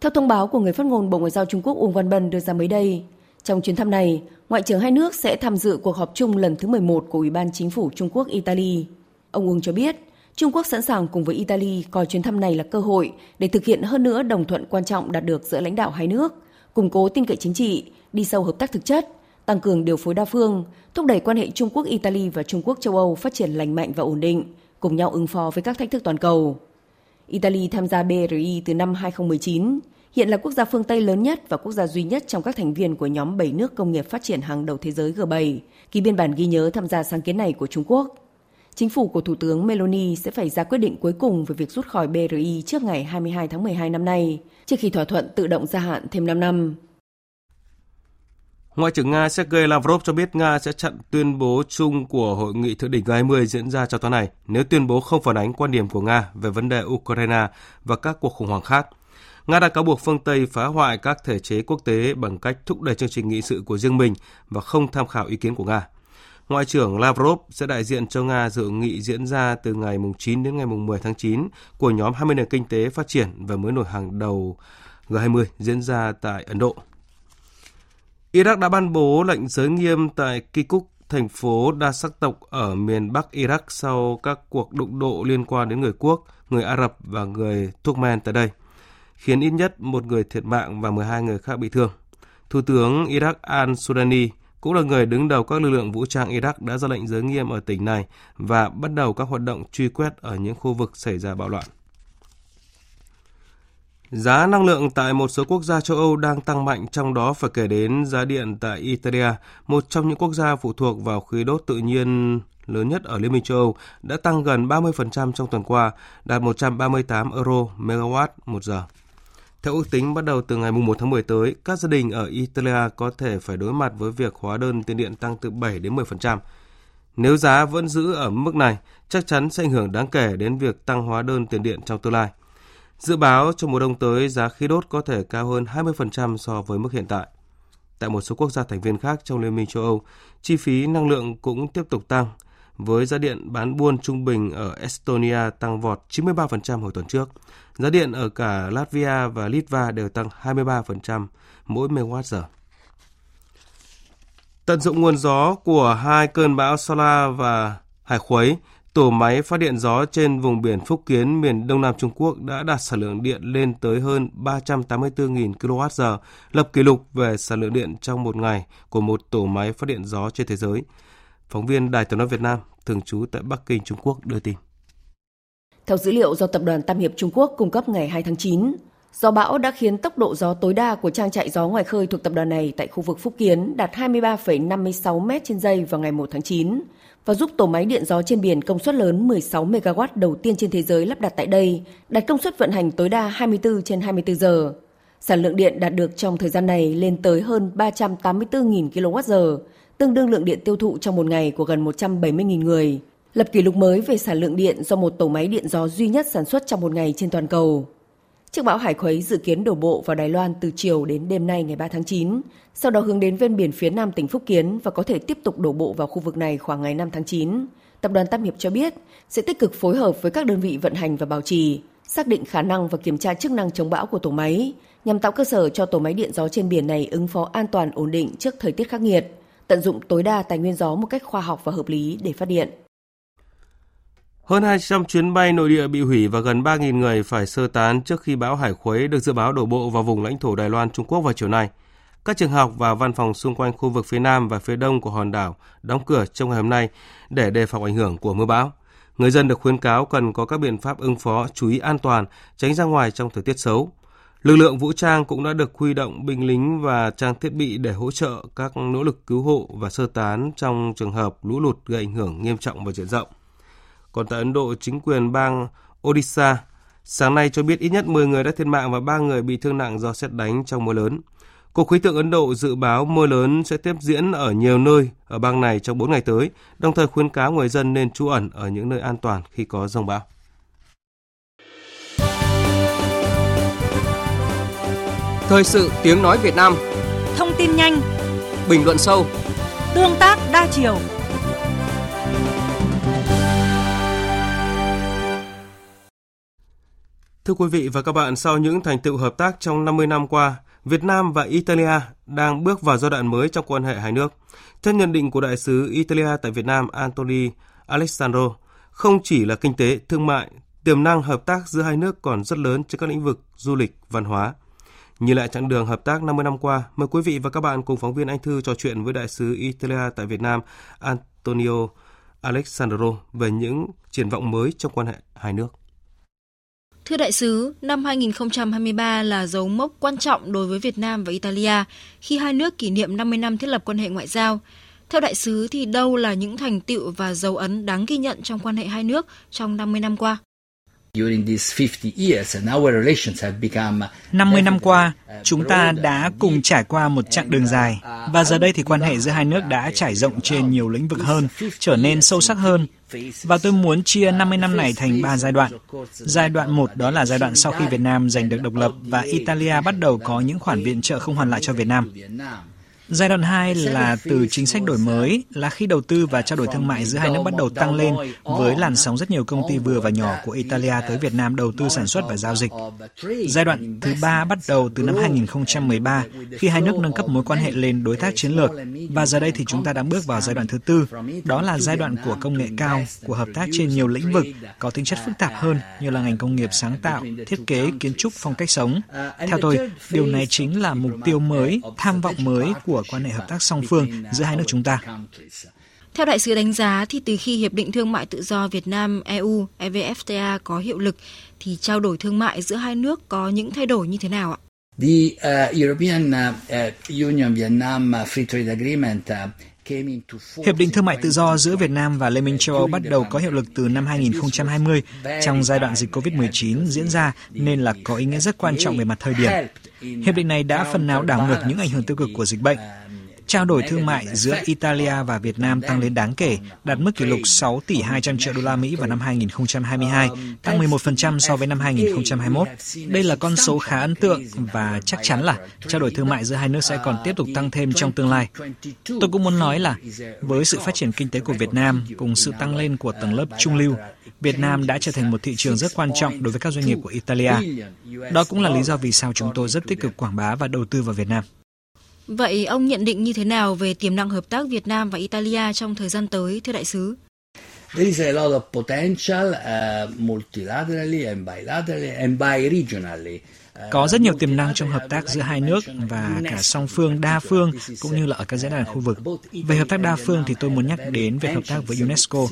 Theo thông báo của người phát ngôn Bộ Ngoại giao Trung Quốc Uông Văn Bân đưa ra mới đây, trong chuyến thăm này, Ngoại trưởng hai nước sẽ tham dự cuộc họp chung lần thứ 11 của Ủy ban Chính phủ Trung Quốc Italy. Ông Uông cho biết, Trung Quốc sẵn sàng cùng với Italy coi chuyến thăm này là cơ hội để thực hiện hơn nữa đồng thuận quan trọng đạt được giữa lãnh đạo hai nước – củng cố tin cậy chính trị, đi sâu hợp tác thực chất, tăng cường điều phối đa phương, thúc đẩy quan hệ Trung Quốc Italy và Trung Quốc châu Âu phát triển lành mạnh và ổn định, cùng nhau ứng phó với các thách thức toàn cầu. Italy tham gia BRI từ năm 2019, hiện là quốc gia phương Tây lớn nhất và quốc gia duy nhất trong các thành viên của nhóm 7 nước công nghiệp phát triển hàng đầu thế giới G7, ký biên bản ghi nhớ tham gia sáng kiến này của Trung Quốc. Chính phủ của Thủ tướng Meloni sẽ phải ra quyết định cuối cùng về việc rút khỏi BRI trước ngày 22 tháng 12 năm nay, trước khi thỏa thuận tự động gia hạn thêm 5 năm. Ngoại trưởng Nga Sergei Lavrov cho biết Nga sẽ chặn tuyên bố chung của Hội nghị Thượng đỉnh G20 diễn ra trong tuần này nếu tuyên bố không phản ánh quan điểm của Nga về vấn đề Ukraine và các cuộc khủng hoảng khác. Nga đã cáo buộc phương Tây phá hoại các thể chế quốc tế bằng cách thúc đẩy chương trình nghị sự của riêng mình và không tham khảo ý kiến của Nga. Ngoại trưởng Lavrov sẽ đại diện cho Nga dự nghị diễn ra từ ngày 9 đến ngày 10 tháng 9 của nhóm 20 nền kinh tế phát triển và mới nổi hàng đầu G20 diễn ra tại Ấn Độ. Iraq đã ban bố lệnh giới nghiêm tại Kirkuk, thành phố đa sắc tộc ở miền Bắc Iraq sau các cuộc đụng độ liên quan đến người quốc, người Ả Rập và người Turkmen tại đây, khiến ít nhất một người thiệt mạng và 12 người khác bị thương. Thủ tướng Iraq al-Sudani cũng là người đứng đầu các lực lượng vũ trang Iraq đã ra lệnh giới nghiêm ở tỉnh này và bắt đầu các hoạt động truy quét ở những khu vực xảy ra bạo loạn. Giá năng lượng tại một số quốc gia châu Âu đang tăng mạnh, trong đó phải kể đến giá điện tại Italia, một trong những quốc gia phụ thuộc vào khí đốt tự nhiên lớn nhất ở Liên minh châu Âu, đã tăng gần 30% trong tuần qua, đạt 138 euro megawatt một giờ. Theo ước tính, bắt đầu từ ngày 1 tháng 10 tới, các gia đình ở Italia có thể phải đối mặt với việc hóa đơn tiền điện tăng từ 7 đến 10%. Nếu giá vẫn giữ ở mức này, chắc chắn sẽ ảnh hưởng đáng kể đến việc tăng hóa đơn tiền điện trong tương lai. Dự báo trong mùa đông tới, giá khí đốt có thể cao hơn 20% so với mức hiện tại. Tại một số quốc gia thành viên khác trong Liên minh châu Âu, chi phí năng lượng cũng tiếp tục tăng, với giá điện bán buôn trung bình ở Estonia tăng vọt 93% hồi tuần trước. Giá điện ở cả Latvia và Litva đều tăng 23% mỗi megawatt giờ. Tận dụng nguồn gió của hai cơn bão Sola và Hải Khuấy, tổ máy phát điện gió trên vùng biển Phúc Kiến, miền Đông Nam Trung Quốc đã đạt sản lượng điện lên tới hơn 384.000 kWh, lập kỷ lục về sản lượng điện trong một ngày của một tổ máy phát điện gió trên thế giới. Phóng viên Đài tiếng nói Việt Nam, thường trú tại Bắc Kinh, Trung Quốc đưa tin. Theo dữ liệu do Tập đoàn Tam Hiệp Trung Quốc cung cấp ngày 2 tháng 9, Gió bão đã khiến tốc độ gió tối đa của trang trại gió ngoài khơi thuộc tập đoàn này tại khu vực Phúc Kiến đạt 23,56 m trên giây vào ngày 1 tháng 9 và giúp tổ máy điện gió trên biển công suất lớn 16 MW đầu tiên trên thế giới lắp đặt tại đây, đạt công suất vận hành tối đa 24 trên 24 giờ. Sản lượng điện đạt được trong thời gian này lên tới hơn 384.000 kWh, tương đương lượng điện tiêu thụ trong một ngày của gần 170.000 người, lập kỷ lục mới về sản lượng điện do một tổ máy điện gió duy nhất sản xuất trong một ngày trên toàn cầu. Chiếc bão Hải Khuấy dự kiến đổ bộ vào Đài Loan từ chiều đến đêm nay ngày 3 tháng 9, sau đó hướng đến ven biển phía nam tỉnh Phúc Kiến và có thể tiếp tục đổ bộ vào khu vực này khoảng ngày 5 tháng 9. Tập đoàn Tam Hiệp cho biết sẽ tích cực phối hợp với các đơn vị vận hành và bảo trì, xác định khả năng và kiểm tra chức năng chống bão của tổ máy, nhằm tạo cơ sở cho tổ máy điện gió trên biển này ứng phó an toàn ổn định trước thời tiết khắc nghiệt, tận dụng tối đa tài nguyên gió một cách khoa học và hợp lý để phát điện. Hơn 200 chuyến bay nội địa bị hủy và gần 3.000 người phải sơ tán trước khi bão Hải Khuấy được dự báo đổ bộ vào vùng lãnh thổ Đài Loan, Trung Quốc vào chiều nay. Các trường học và văn phòng xung quanh khu vực phía nam và phía đông của hòn đảo đóng cửa trong ngày hôm nay để đề phòng ảnh hưởng của mưa bão. Người dân được khuyến cáo cần có các biện pháp ứng phó, chú ý an toàn, tránh ra ngoài trong thời tiết xấu. Lực lượng vũ trang cũng đã được huy động binh lính và trang thiết bị để hỗ trợ các nỗ lực cứu hộ và sơ tán trong trường hợp lũ lụt gây ảnh hưởng nghiêm trọng và diện rộng. Còn tại Ấn Độ, chính quyền bang Odisha sáng nay cho biết ít nhất 10 người đã thiệt mạng và 3 người bị thương nặng do xét đánh trong mưa lớn. Cục khí tượng Ấn Độ dự báo mưa lớn sẽ tiếp diễn ở nhiều nơi ở bang này trong 4 ngày tới, đồng thời khuyến cáo người dân nên trú ẩn ở những nơi an toàn khi có rông bão. Thời sự tiếng nói Việt Nam Thông tin nhanh Bình luận sâu Tương tác đa chiều Thưa quý vị và các bạn, sau những thành tựu hợp tác trong 50 năm qua, Việt Nam và Italia đang bước vào giai đoạn mới trong quan hệ hai nước. Theo nhận định của đại sứ Italia tại Việt Nam Antoni Alessandro, không chỉ là kinh tế, thương mại, tiềm năng hợp tác giữa hai nước còn rất lớn trên các lĩnh vực du lịch, văn hóa. Nhìn lại chặng đường hợp tác 50 năm qua, mời quý vị và các bạn cùng phóng viên Anh Thư trò chuyện với đại sứ Italia tại Việt Nam Antonio alexandro về những triển vọng mới trong quan hệ hai nước. Thưa đại sứ, năm 2023 là dấu mốc quan trọng đối với Việt Nam và Italia khi hai nước kỷ niệm 50 năm thiết lập quan hệ ngoại giao. Theo đại sứ thì đâu là những thành tựu và dấu ấn đáng ghi nhận trong quan hệ hai nước trong 50 năm qua? 50 năm qua, chúng ta đã cùng trải qua một chặng đường dài và giờ đây thì quan hệ giữa hai nước đã trải rộng trên nhiều lĩnh vực hơn, trở nên sâu sắc hơn. Và tôi muốn chia 50 năm này thành 3 giai đoạn. Giai đoạn 1 đó là giai đoạn sau khi Việt Nam giành được độc lập và Italia bắt đầu có những khoản viện trợ không hoàn lại cho Việt Nam. Giai đoạn 2 là từ chính sách đổi mới, là khi đầu tư và trao đổi thương mại giữa hai nước bắt đầu tăng lên với làn sóng rất nhiều công ty vừa và nhỏ của Italia tới Việt Nam đầu tư sản xuất và giao dịch. Giai đoạn thứ ba bắt đầu từ năm 2013 khi hai nước nâng cấp mối quan hệ lên đối tác chiến lược và giờ đây thì chúng ta đang bước vào giai đoạn thứ tư, đó là giai đoạn của công nghệ cao, của hợp tác trên nhiều lĩnh vực có tính chất phức tạp hơn như là ngành công nghiệp sáng tạo, thiết kế, kiến trúc, phong cách sống. Theo tôi, điều này chính là mục tiêu mới, tham vọng mới của quan hệ hợp tác song phương giữa hai nước chúng ta. Theo đại sứ đánh giá thì từ khi Hiệp định Thương mại Tự do Việt Nam EU EVFTA có hiệu lực thì trao đổi thương mại giữa hai nước có những thay đổi như thế nào ạ? The uh, European uh, Union Vietnam Free Trade Agreement uh, Hiệp định thương mại tự do giữa Việt Nam và Liên minh châu Âu bắt đầu có hiệu lực từ năm 2020 trong giai đoạn dịch COVID-19 diễn ra nên là có ý nghĩa rất quan trọng về mặt thời điểm. Hiệp định này đã phần nào đảo ngược những ảnh hưởng tiêu cực của dịch bệnh. Trao đổi thương mại giữa Italia và Việt Nam tăng lên đáng kể, đạt mức kỷ lục 6 tỷ 200 triệu đô la Mỹ vào năm 2022, tăng 11% so với năm 2021. Đây là con số khá ấn tượng và chắc chắn là trao đổi thương mại giữa hai nước sẽ còn tiếp tục tăng thêm trong tương lai. Tôi cũng muốn nói là với sự phát triển kinh tế của Việt Nam cùng sự tăng lên của tầng lớp trung lưu, Việt Nam đã trở thành một thị trường rất quan trọng đối với các doanh nghiệp của Italia. Đó cũng là lý do vì sao chúng tôi rất tích cực quảng bá và đầu tư vào Việt Nam. Vậy ông nhận định như thế nào về tiềm năng hợp tác Việt Nam và Italia trong thời gian tới, thưa đại sứ? There is a lot of potential uh, à, multilaterally and bilaterally and bi-regionally. Có rất nhiều tiềm năng trong hợp tác giữa hai nước và cả song phương, đa phương cũng như là ở các diễn đàn khu vực. Về hợp tác đa phương thì tôi muốn nhắc đến về hợp tác với UNESCO.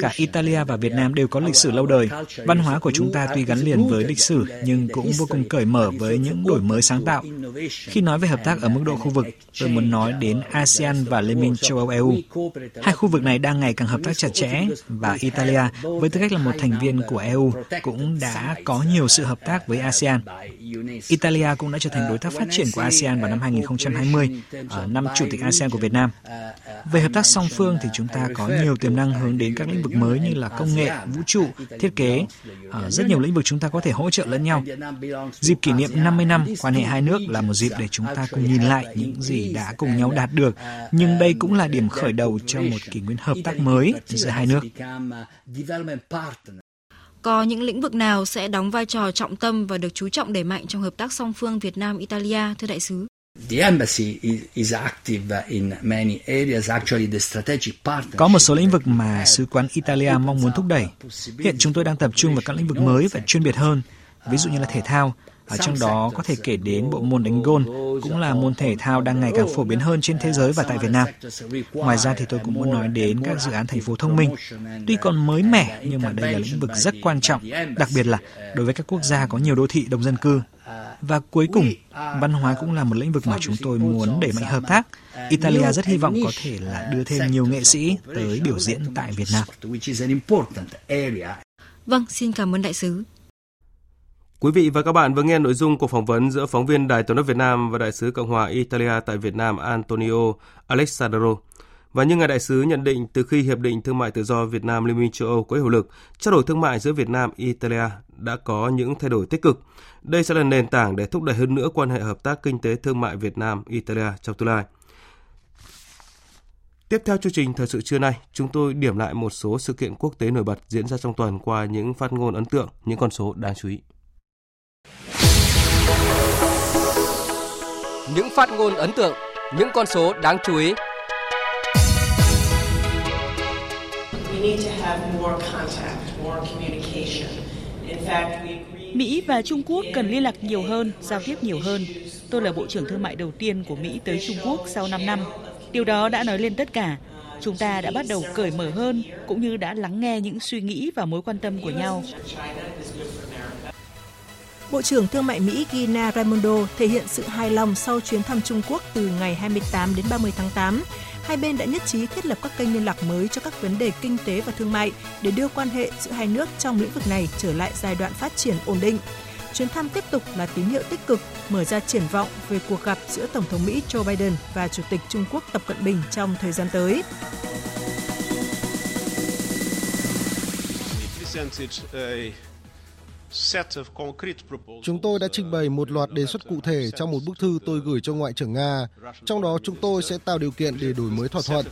Cả Italia và Việt Nam đều có lịch sử lâu đời. Văn hóa của chúng ta tuy gắn liền với lịch sử nhưng cũng vô cùng cởi mở với những đổi mới sáng tạo. Khi nói về hợp tác ở mức độ khu vực, tôi muốn nói đến ASEAN và Liên minh châu Âu EU. Hai khu vực này đang ngày càng hợp tác chặt chẽ và Italia với tư cách là một thành viên của EU cũng đã có nhiều sự hợp tác với ASEAN. Italia cũng đã trở thành đối tác phát triển của ASEAN vào năm 2020, ở năm chủ tịch ASEAN của Việt Nam. Về hợp tác song phương thì chúng ta có nhiều tiềm năng hướng đến các lĩnh vực mới như là công nghệ, vũ trụ, thiết kế. Ở rất nhiều lĩnh vực chúng ta có thể hỗ trợ lẫn nhau. Dịp kỷ niệm 50 năm quan hệ hai nước là một dịp để chúng ta cùng nhìn lại những gì đã cùng nhau đạt được, nhưng đây cũng là điểm khởi đầu cho một kỷ nguyên hợp tác mới giữa hai nước. Có những lĩnh vực nào sẽ đóng vai trò trọng tâm và được chú trọng đẩy mạnh trong hợp tác song phương Việt Nam Italia thưa đại sứ? Có một số lĩnh vực mà sứ quán Italia mong muốn thúc đẩy. Hiện chúng tôi đang tập trung vào các lĩnh vực mới và chuyên biệt hơn, ví dụ như là thể thao, ở trong đó có thể kể đến bộ môn đánh gôn, cũng là môn thể thao đang ngày càng phổ biến hơn trên thế giới và tại Việt Nam. Ngoài ra thì tôi cũng muốn nói đến các dự án thành phố thông minh. Tuy còn mới mẻ nhưng mà đây là lĩnh vực rất quan trọng, đặc biệt là đối với các quốc gia có nhiều đô thị đông dân cư. Và cuối cùng, văn hóa cũng là một lĩnh vực mà chúng tôi muốn đẩy mạnh hợp tác. Italia rất hy vọng có thể là đưa thêm nhiều nghệ sĩ tới biểu diễn tại Việt Nam. Vâng, xin cảm ơn đại sứ. Quý vị và các bạn vừa nghe nội dung cuộc phỏng vấn giữa phóng viên Đài Tiếng nói Việt Nam và đại sứ Cộng hòa Italia tại Việt Nam Antonio Alessandro. Và như ngài đại sứ nhận định từ khi hiệp định thương mại tự do Việt Nam Liên minh châu Âu có hiệu lực, trao đổi thương mại giữa Việt Nam Italia đã có những thay đổi tích cực. Đây sẽ là nền tảng để thúc đẩy hơn nữa quan hệ hợp tác kinh tế thương mại Việt Nam Italia trong tương lai. Tiếp theo chương trình thời sự trưa nay, chúng tôi điểm lại một số sự kiện quốc tế nổi bật diễn ra trong tuần qua những phát ngôn ấn tượng, những con số đáng chú ý. Những phát ngôn ấn tượng, những con số đáng chú ý. Mỹ và Trung Quốc cần liên lạc nhiều hơn, giao tiếp nhiều hơn. Tôi là Bộ trưởng Thương mại đầu tiên của Mỹ tới Trung Quốc sau 5 năm. Điều đó đã nói lên tất cả. Chúng ta đã bắt đầu cởi mở hơn, cũng như đã lắng nghe những suy nghĩ và mối quan tâm của nhau. Bộ trưởng Thương mại Mỹ Gina Raimondo thể hiện sự hài lòng sau chuyến thăm Trung Quốc từ ngày 28 đến 30 tháng 8. Hai bên đã nhất trí thiết lập các kênh liên lạc mới cho các vấn đề kinh tế và thương mại để đưa quan hệ giữa hai nước trong lĩnh vực này trở lại giai đoạn phát triển ổn định. Chuyến thăm tiếp tục là tín hiệu tích cực, mở ra triển vọng về cuộc gặp giữa Tổng thống Mỹ Joe Biden và Chủ tịch Trung Quốc Tập Cận Bình trong thời gian tới. Chúng tôi đã trình bày một loạt đề xuất cụ thể trong một bức thư tôi gửi cho Ngoại trưởng Nga. Trong đó chúng tôi sẽ tạo điều kiện để đổi mới thỏa thuận.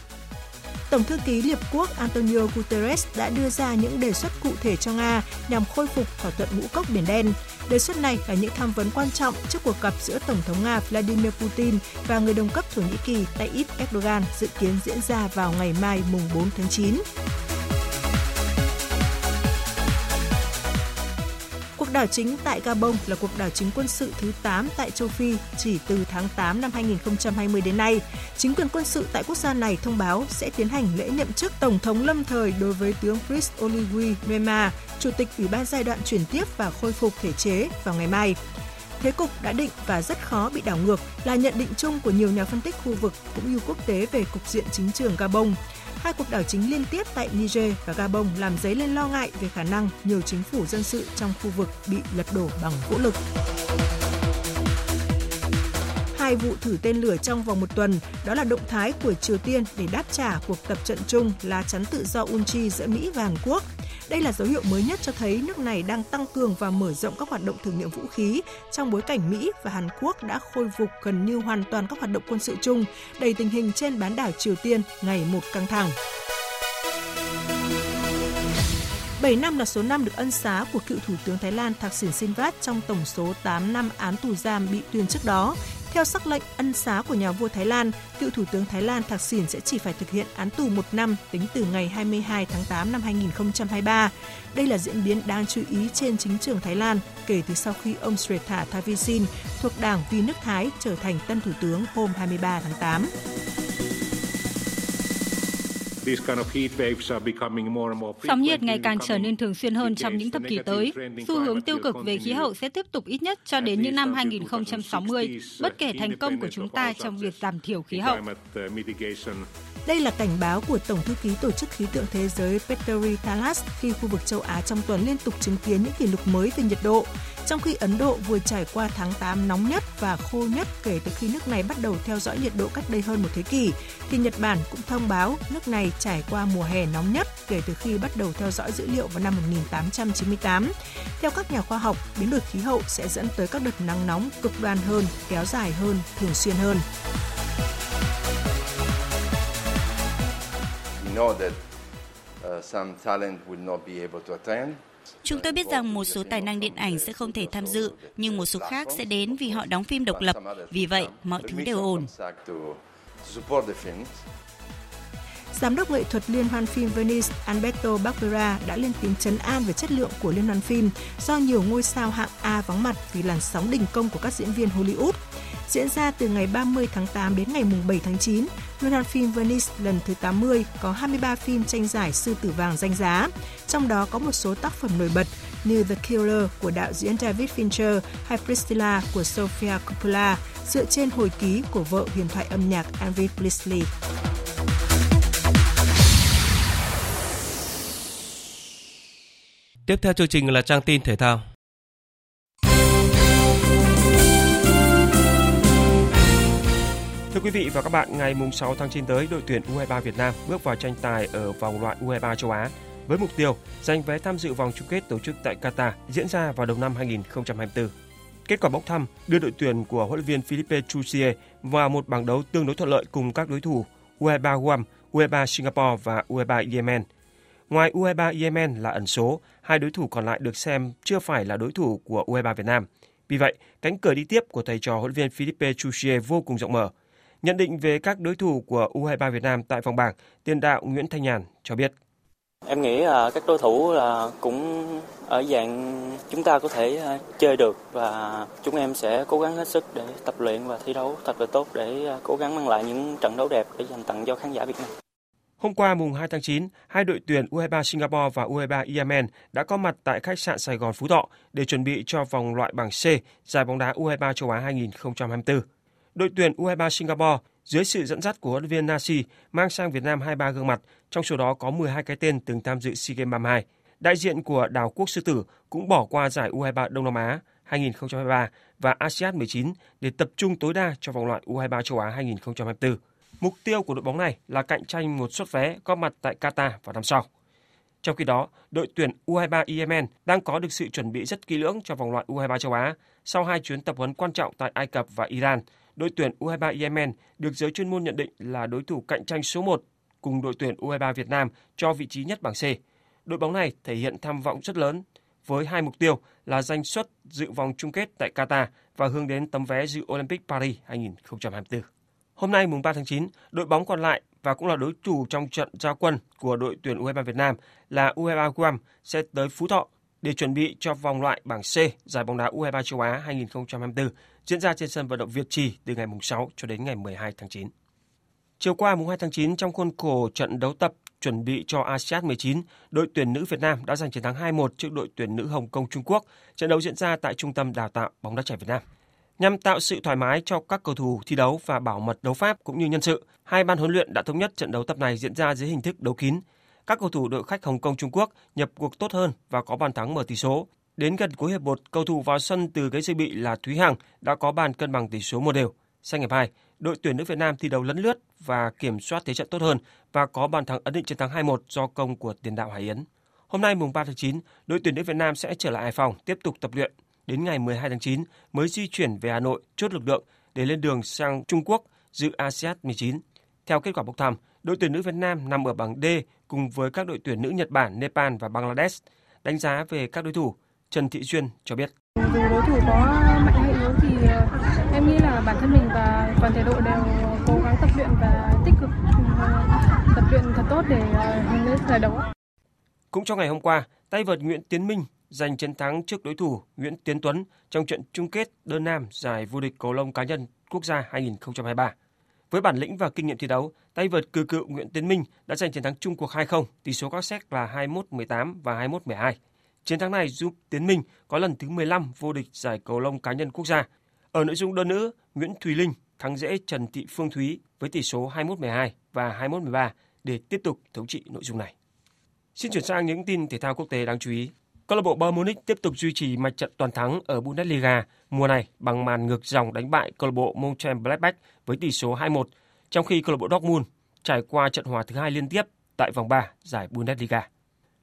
Tổng thư ký Liên Quốc Antonio Guterres đã đưa ra những đề xuất cụ thể cho Nga nhằm khôi phục thỏa thuận ngũ cốc Biển Đen. Đề xuất này là những tham vấn quan trọng trước cuộc gặp giữa Tổng thống Nga Vladimir Putin và người đồng cấp Thổ Nhĩ Kỳ Tayyip Erdogan dự kiến diễn ra vào ngày mai mùng 4 tháng 9. Đảo chính tại Gabon là cuộc đảo chính quân sự thứ 8 tại châu Phi chỉ từ tháng 8 năm 2020 đến nay. Chính quyền quân sự tại quốc gia này thông báo sẽ tiến hành lễ nhậm chức Tổng thống lâm thời đối với tướng Chris Oligui Rema, Chủ tịch Ủy ban giai đoạn chuyển tiếp và khôi phục thể chế vào ngày mai. Thế cục đã định và rất khó bị đảo ngược là nhận định chung của nhiều nhà phân tích khu vực cũng như quốc tế về cục diện chính trường Gabon hai cuộc đảo chính liên tiếp tại Niger và Gabon làm dấy lên lo ngại về khả năng nhiều chính phủ dân sự trong khu vực bị lật đổ bằng vũ lực hai vụ thử tên lửa trong vòng một tuần, đó là động thái của Triều Tiên để đáp trả cuộc tập trận chung là chắn tự do Unchi giữa Mỹ và Hàn Quốc. Đây là dấu hiệu mới nhất cho thấy nước này đang tăng cường và mở rộng các hoạt động thử nghiệm vũ khí trong bối cảnh Mỹ và Hàn Quốc đã khôi phục gần như hoàn toàn các hoạt động quân sự chung, đầy tình hình trên bán đảo Triều Tiên ngày một căng thẳng. 7 năm là số năm được ân xá của cựu Thủ tướng Thái Lan Thaksin Shinawatra trong tổng số 8 năm án tù giam bị tuyên trước đó. Theo sắc lệnh ân xá của nhà vua Thái Lan, cựu Thủ tướng Thái Lan Thạc Sỉn sẽ chỉ phải thực hiện án tù một năm tính từ ngày 22 tháng 8 năm 2023. Đây là diễn biến đáng chú ý trên chính trường Thái Lan kể từ sau khi ông Srettha Thavisin thuộc đảng Vì nước Thái trở thành tân thủ tướng hôm 23 tháng 8. Sóng nhiệt ngày càng trở nên thường xuyên hơn trong những thập kỷ tới. Xu hướng tiêu cực về khí hậu sẽ tiếp tục ít nhất cho đến những năm 2060, bất kể thành công của chúng ta trong việc giảm thiểu khí hậu. Đây là cảnh báo của Tổng thư ký Tổ chức Khí tượng Thế giới Petteri Talas khi khu vực châu Á trong tuần liên tục chứng kiến những kỷ lục mới về nhiệt độ. Trong khi Ấn Độ vừa trải qua tháng 8 nóng nhất và khô nhất kể từ khi nước này bắt đầu theo dõi nhiệt độ cách đây hơn một thế kỷ, thì Nhật Bản cũng thông báo nước này trải qua mùa hè nóng nhất kể từ khi bắt đầu theo dõi dữ liệu vào năm 1898. Theo các nhà khoa học, biến đổi khí hậu sẽ dẫn tới các đợt nắng nóng cực đoan hơn, kéo dài hơn, thường xuyên hơn. know that uh, some talent will not be able to attend. Chúng tôi biết rằng một số tài năng điện ảnh sẽ không thể tham dự, nhưng một số khác sẽ đến vì họ đóng phim độc lập. Vì vậy, mọi thứ đều ổn. Giám đốc nghệ thuật Liên hoan phim Venice Alberto Barbera đã lên tiếng chấn an về chất lượng của Liên hoan phim do nhiều ngôi sao hạng A vắng mặt vì làn sóng đình công của các diễn viên Hollywood. Diễn ra từ ngày 30 tháng 8 đến ngày 7 tháng 9, Liên hoan phim Venice lần thứ 80 có 23 phim tranh giải sư tử vàng danh giá, trong đó có một số tác phẩm nổi bật như The Killer của đạo diễn David Fincher hay Priscilla của Sofia Coppola, dựa trên hồi ký của vợ huyền thoại âm nhạc Elvis Presley. Tiếp theo chương trình là trang tin thể thao. Thưa quý vị và các bạn, ngày 6 tháng 9 tới, đội tuyển U23 Việt Nam bước vào tranh tài ở vòng loại U23 châu Á với mục tiêu giành vé tham dự vòng chung kết tổ chức tại Qatar diễn ra vào đầu năm 2024. Kết quả bốc thăm đưa đội tuyển của huấn luyện viên Philippe Chusie vào một bảng đấu tương đối thuận lợi cùng các đối thủ U23 Guam, U23 Singapore và U23 Yemen. Ngoài U23 Yemen là ẩn số, hai đối thủ còn lại được xem chưa phải là đối thủ của U23 Việt Nam. Vì vậy, cánh cửa đi tiếp của thầy trò huấn luyện viên Philippe Chusie vô cùng rộng mở. Nhận định về các đối thủ của U23 Việt Nam tại vòng bảng, tiền đạo Nguyễn Thanh Nhàn cho biết. Em nghĩ là các đối thủ là cũng ở dạng chúng ta có thể à, chơi được và chúng em sẽ cố gắng hết sức để tập luyện và thi đấu thật là tốt để à, cố gắng mang lại những trận đấu đẹp để dành tặng cho khán giả Việt Nam. Hôm qua mùng 2 tháng 9, hai đội tuyển U23 Singapore và U23 Yemen đã có mặt tại khách sạn Sài Gòn Phú Thọ để chuẩn bị cho vòng loại bảng C giải bóng đá U23 châu Á 2024 đội tuyển U23 Singapore dưới sự dẫn dắt của huấn viên Nasi mang sang Việt Nam 23 gương mặt, trong số đó có 12 cái tên từng tham dự SEA Games 32. Đại diện của đảo quốc sư tử cũng bỏ qua giải U23 Đông Nam Á 2023 và ASEAN 19 để tập trung tối đa cho vòng loại U23 châu Á 2024. Mục tiêu của đội bóng này là cạnh tranh một suất vé có mặt tại Qatar vào năm sau. Trong khi đó, đội tuyển U23 Yemen đang có được sự chuẩn bị rất kỹ lưỡng cho vòng loại U23 châu Á sau hai chuyến tập huấn quan trọng tại Ai Cập và Iran – đội tuyển U23 Yemen được giới chuyên môn nhận định là đối thủ cạnh tranh số 1 cùng đội tuyển U23 Việt Nam cho vị trí nhất bảng C. Đội bóng này thể hiện tham vọng rất lớn với hai mục tiêu là giành suất dự vòng chung kết tại Qatar và hướng đến tấm vé dự Olympic Paris 2024. Hôm nay mùng 3 tháng 9, đội bóng còn lại và cũng là đối chủ trong trận giao quân của đội tuyển U23 Việt Nam là U23 Guam sẽ tới Phú Thọ để chuẩn bị cho vòng loại bảng C giải bóng đá U23 châu Á 2024 diễn ra trên sân vận động Việt Trì từ ngày mùng 6 cho đến ngày 12 tháng 9. Chiều qua mùng 2 tháng 9 trong khuôn khổ trận đấu tập chuẩn bị cho ASEAN 19, đội tuyển nữ Việt Nam đã giành chiến thắng 2-1 trước đội tuyển nữ Hồng Kông Trung Quốc. Trận đấu diễn ra tại Trung tâm Đào tạo bóng đá trẻ Việt Nam. Nhằm tạo sự thoải mái cho các cầu thủ thi đấu và bảo mật đấu pháp cũng như nhân sự, hai ban huấn luyện đã thống nhất trận đấu tập này diễn ra dưới hình thức đấu kín. Các cầu thủ đội khách Hồng Kông Trung Quốc nhập cuộc tốt hơn và có bàn thắng mở tỷ số. Đến gần cuối hiệp 1, cầu thủ vào sân từ ghế dự bị là Thúy Hằng đã có bàn cân bằng tỷ số một đều. Sang hiệp 2, đội tuyển nữ Việt Nam thi đấu lấn lướt và kiểm soát thế trận tốt hơn và có bàn thắng ấn định chiến thắng 2-1 do công của tiền đạo Hải Yến. Hôm nay mùng 3 tháng 9, đội tuyển nữ Việt Nam sẽ trở lại Hải Phòng tiếp tục tập luyện. Đến ngày 12 tháng 9 mới di chuyển về Hà Nội chốt lực lượng để lên đường sang Trung Quốc dự ASEAN 19. Theo kết quả bốc thăm, đội tuyển nữ Việt Nam nằm ở bảng D cùng với các đội tuyển nữ Nhật Bản, Nepal và Bangladesh. Đánh giá về các đối thủ, Trần Thị Duyên cho biết. Dù đối thủ có mạnh hay yếu thì ờ, em nghĩ là bản thân mình và toàn thể đội đều cố gắng tập luyện và tích cực ờ, tập luyện thật tốt để ờ, hướng đến giải đấu. Cũng trong ngày hôm qua, tay vợt Nguyễn Tiến Minh giành chiến thắng trước đối thủ Nguyễn Tiến Tuấn trong trận chung kết đơn nam giải vô địch cầu lông cá nhân quốc gia 2023. Với bản lĩnh và kinh nghiệm thi đấu, tay vợt cử cựu Nguyễn Tiến Minh đã giành chiến thắng chung cuộc 2-0, tỷ số các xét là 21-18 và 21-12. Chiến thắng này giúp Tiến Minh có lần thứ 15 vô địch giải cầu lông cá nhân quốc gia. Ở nội dung đơn nữ, Nguyễn Thùy Linh thắng dễ Trần Thị Phương Thúy với tỷ số 21-12 và 21-13 để tiếp tục thống trị nội dung này. Xin chuyển sang những tin thể thao quốc tế đáng chú ý. Câu lạc bộ Bayern Munich tiếp tục duy trì mạch trận toàn thắng ở Bundesliga mùa này bằng màn ngược dòng đánh bại câu lạc bộ Mönchengladbach với tỷ số 2-1, trong khi câu lạc bộ Dortmund trải qua trận hòa thứ hai liên tiếp tại vòng 3 giải Bundesliga.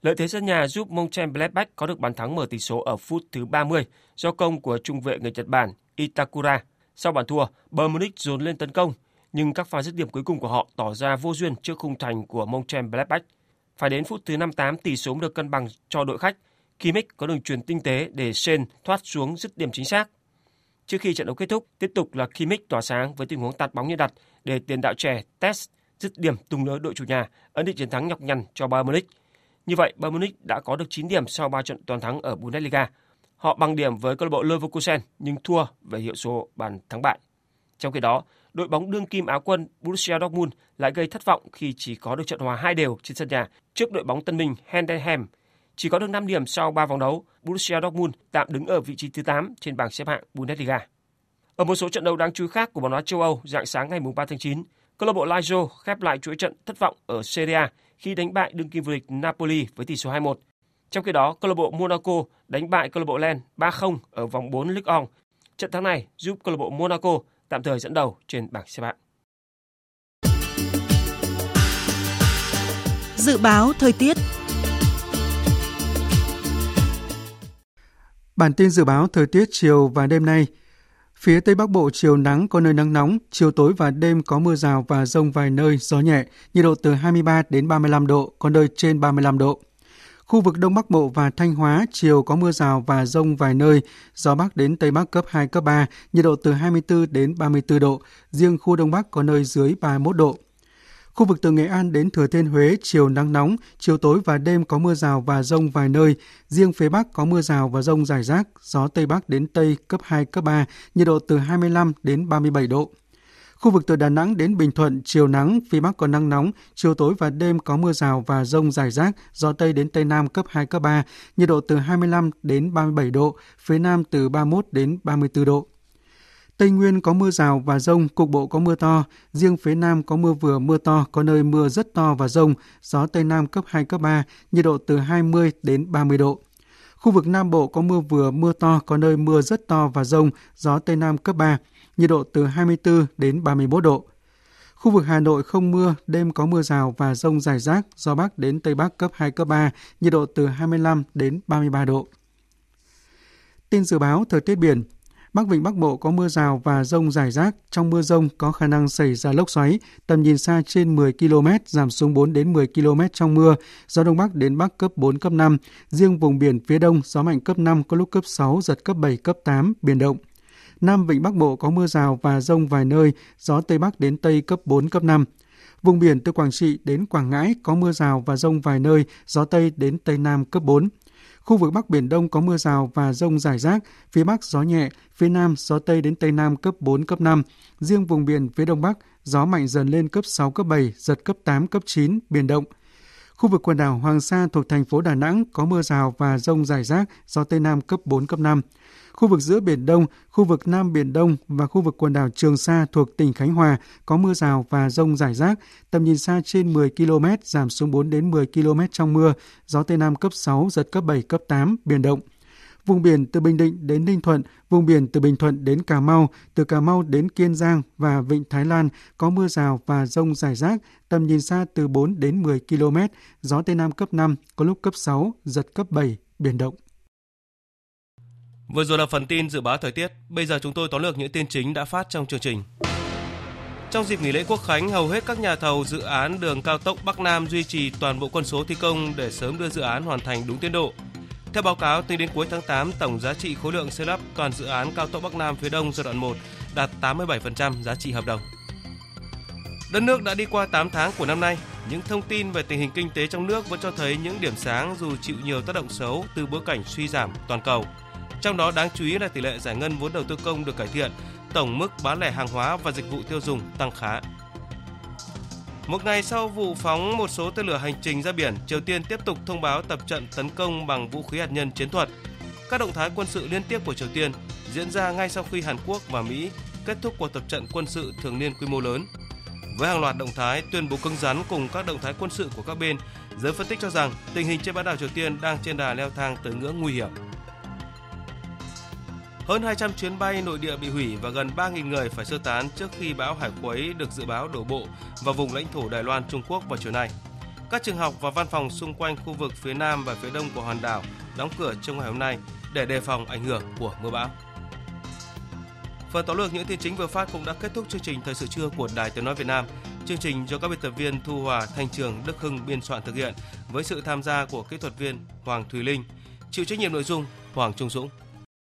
Lợi thế sân nhà giúp Mönchengladbach có được bàn thắng mở tỷ số ở phút thứ 30 do công của trung vệ người Nhật Bản Itakura. Sau bàn thua, Bayern Munich dồn lên tấn công, nhưng các pha dứt điểm cuối cùng của họ tỏ ra vô duyên trước khung thành của Mönchengladbach. Phải đến phút thứ 58 tỷ số được cân bằng cho đội khách Kimmich có đường truyền tinh tế để Sen thoát xuống dứt điểm chính xác. Trước khi trận đấu kết thúc, tiếp tục là Kimmich tỏa sáng với tình huống tạt bóng như đặt để tiền đạo trẻ Test dứt điểm tung lưới đội chủ nhà, ấn định chiến thắng nhọc nhằn cho Bayern Munich. Như vậy, Bayern Munich đã có được 9 điểm sau 3 trận toàn thắng ở Bundesliga. Họ bằng điểm với câu lạc bộ Leverkusen nhưng thua về hiệu số bàn thắng bại. Trong khi đó, đội bóng đương kim Áo quân Borussia Dortmund lại gây thất vọng khi chỉ có được trận hòa hai đều trên sân nhà trước đội bóng tân minh Heidenheim chỉ có được 5 điểm sau 3 vòng đấu, Borussia Dortmund tạm đứng ở vị trí thứ 8 trên bảng xếp hạng Bundesliga. Ở một số trận đấu đáng chú ý khác của bóng đá châu Âu dạng sáng ngày 3 tháng 9, câu lạc bộ Lazio khép lại chuỗi trận thất vọng ở Serie A khi đánh bại đương kim vô địch Napoli với tỷ số 2-1. Trong khi đó, câu lạc bộ Monaco đánh bại câu lạc bộ Lens 3-0 ở vòng 4 Ligue 1. Trận thắng này giúp câu lạc bộ Monaco tạm thời dẫn đầu trên bảng xếp hạng. Dự báo thời tiết Bản tin dự báo thời tiết chiều và đêm nay. Phía Tây Bắc Bộ chiều nắng có nơi nắng nóng, chiều tối và đêm có mưa rào và rông vài nơi, gió nhẹ, nhiệt độ từ 23 đến 35 độ, có nơi trên 35 độ. Khu vực Đông Bắc Bộ và Thanh Hóa, chiều có mưa rào và rông vài nơi, gió Bắc đến Tây Bắc cấp 2, cấp 3, nhiệt độ từ 24 đến 34 độ, riêng khu Đông Bắc có nơi dưới 31 độ. Khu vực từ Nghệ An đến Thừa Thiên Huế chiều nắng nóng, chiều tối và đêm có mưa rào và rông vài nơi. Riêng phía Bắc có mưa rào và rông rải rác, gió Tây Bắc đến Tây cấp 2, cấp 3, nhiệt độ từ 25 đến 37 độ. Khu vực từ Đà Nẵng đến Bình Thuận, chiều nắng, phía Bắc có nắng nóng, chiều tối và đêm có mưa rào và rông rải rác, gió Tây đến Tây Nam cấp 2, cấp 3, nhiệt độ từ 25 đến 37 độ, phía Nam từ 31 đến 34 độ. Tây Nguyên có mưa rào và rông, cục bộ có mưa to. Riêng phía Nam có mưa vừa mưa to, có nơi mưa rất to và rông. Gió Tây Nam cấp 2, cấp 3, nhiệt độ từ 20 đến 30 độ. Khu vực Nam Bộ có mưa vừa mưa to, có nơi mưa rất to và rông. Gió Tây Nam cấp 3, nhiệt độ từ 24 đến 31 độ. Khu vực Hà Nội không mưa, đêm có mưa rào và rông rải rác, gió Bắc đến Tây Bắc cấp 2, cấp 3, nhiệt độ từ 25 đến 33 độ. Tin dự báo thời tiết biển, Bắc Vịnh Bắc Bộ có mưa rào và rông rải rác. Trong mưa rông có khả năng xảy ra lốc xoáy, tầm nhìn xa trên 10 km, giảm xuống 4 đến 10 km trong mưa. Gió Đông Bắc đến Bắc cấp 4, cấp 5. Riêng vùng biển phía Đông, gió mạnh cấp 5, có lúc cấp 6, giật cấp 7, cấp 8, biển động. Nam Vịnh Bắc Bộ có mưa rào và rông vài nơi, gió Tây Bắc đến Tây cấp 4, cấp 5. Vùng biển từ Quảng Trị đến Quảng Ngãi có mưa rào và rông vài nơi, gió Tây đến Tây Nam cấp 4. Khu vực Bắc Biển Đông có mưa rào và rông rải rác, phía Bắc gió nhẹ, phía Nam gió Tây đến Tây Nam cấp 4, cấp 5. Riêng vùng biển phía Đông Bắc, gió mạnh dần lên cấp 6, cấp 7, giật cấp 8, cấp 9, biển động. Khu vực quần đảo Hoàng Sa thuộc thành phố Đà Nẵng có mưa rào và rông rải rác, gió Tây Nam cấp 4, cấp 5. Khu vực giữa Biển Đông, khu vực Nam Biển Đông và khu vực quần đảo Trường Sa thuộc tỉnh Khánh Hòa có mưa rào và rông rải rác, tầm nhìn xa trên 10 km, giảm xuống 4 đến 10 km trong mưa, gió Tây Nam cấp 6, giật cấp 7, cấp 8, biển động. Vùng biển từ Bình Định đến Ninh Thuận, vùng biển từ Bình Thuận đến Cà Mau, từ Cà Mau đến Kiên Giang và Vịnh Thái Lan có mưa rào và rông rải rác, tầm nhìn xa từ 4 đến 10 km, gió Tây Nam cấp 5, có lúc cấp 6, giật cấp 7, biển động. Vừa rồi là phần tin dự báo thời tiết, bây giờ chúng tôi tóm lược những tin chính đã phát trong chương trình. Trong dịp nghỉ lễ Quốc khánh, hầu hết các nhà thầu dự án đường cao tốc Bắc Nam duy trì toàn bộ quân số thi công để sớm đưa dự án hoàn thành đúng tiến độ. Theo báo cáo, tính đến cuối tháng 8, tổng giá trị khối lượng xây lắp toàn dự án cao tốc Bắc Nam phía Đông giai đoạn 1 đạt 87% giá trị hợp đồng. Đất nước đã đi qua 8 tháng của năm nay, những thông tin về tình hình kinh tế trong nước vẫn cho thấy những điểm sáng dù chịu nhiều tác động xấu từ bối cảnh suy giảm toàn cầu. Trong đó đáng chú ý là tỷ lệ giải ngân vốn đầu tư công được cải thiện, tổng mức bán lẻ hàng hóa và dịch vụ tiêu dùng tăng khá. Một ngày sau vụ phóng một số tên lửa hành trình ra biển, Triều Tiên tiếp tục thông báo tập trận tấn công bằng vũ khí hạt nhân chiến thuật. Các động thái quân sự liên tiếp của Triều Tiên diễn ra ngay sau khi Hàn Quốc và Mỹ kết thúc cuộc tập trận quân sự thường niên quy mô lớn. Với hàng loạt động thái tuyên bố cứng rắn cùng các động thái quân sự của các bên, giới phân tích cho rằng tình hình trên bán đảo Triều Tiên đang trên đà leo thang tới ngưỡng nguy hiểm. Hơn 200 chuyến bay nội địa bị hủy và gần 3.000 người phải sơ tán trước khi bão Hải Quấy được dự báo đổ bộ vào vùng lãnh thổ Đài Loan, Trung Quốc vào chiều nay. Các trường học và văn phòng xung quanh khu vực phía Nam và phía Đông của hòn đảo đóng cửa trong ngày hôm nay để đề phòng ảnh hưởng của mưa bão. Phần tóm lược những tin chính vừa phát cũng đã kết thúc chương trình Thời sự trưa của Đài Tiếng Nói Việt Nam. Chương trình do các biên tập viên Thu Hòa, Thanh Trường, Đức Hưng biên soạn thực hiện với sự tham gia của kỹ thuật viên Hoàng Thùy Linh, chịu trách nhiệm nội dung Hoàng Trung Dũng.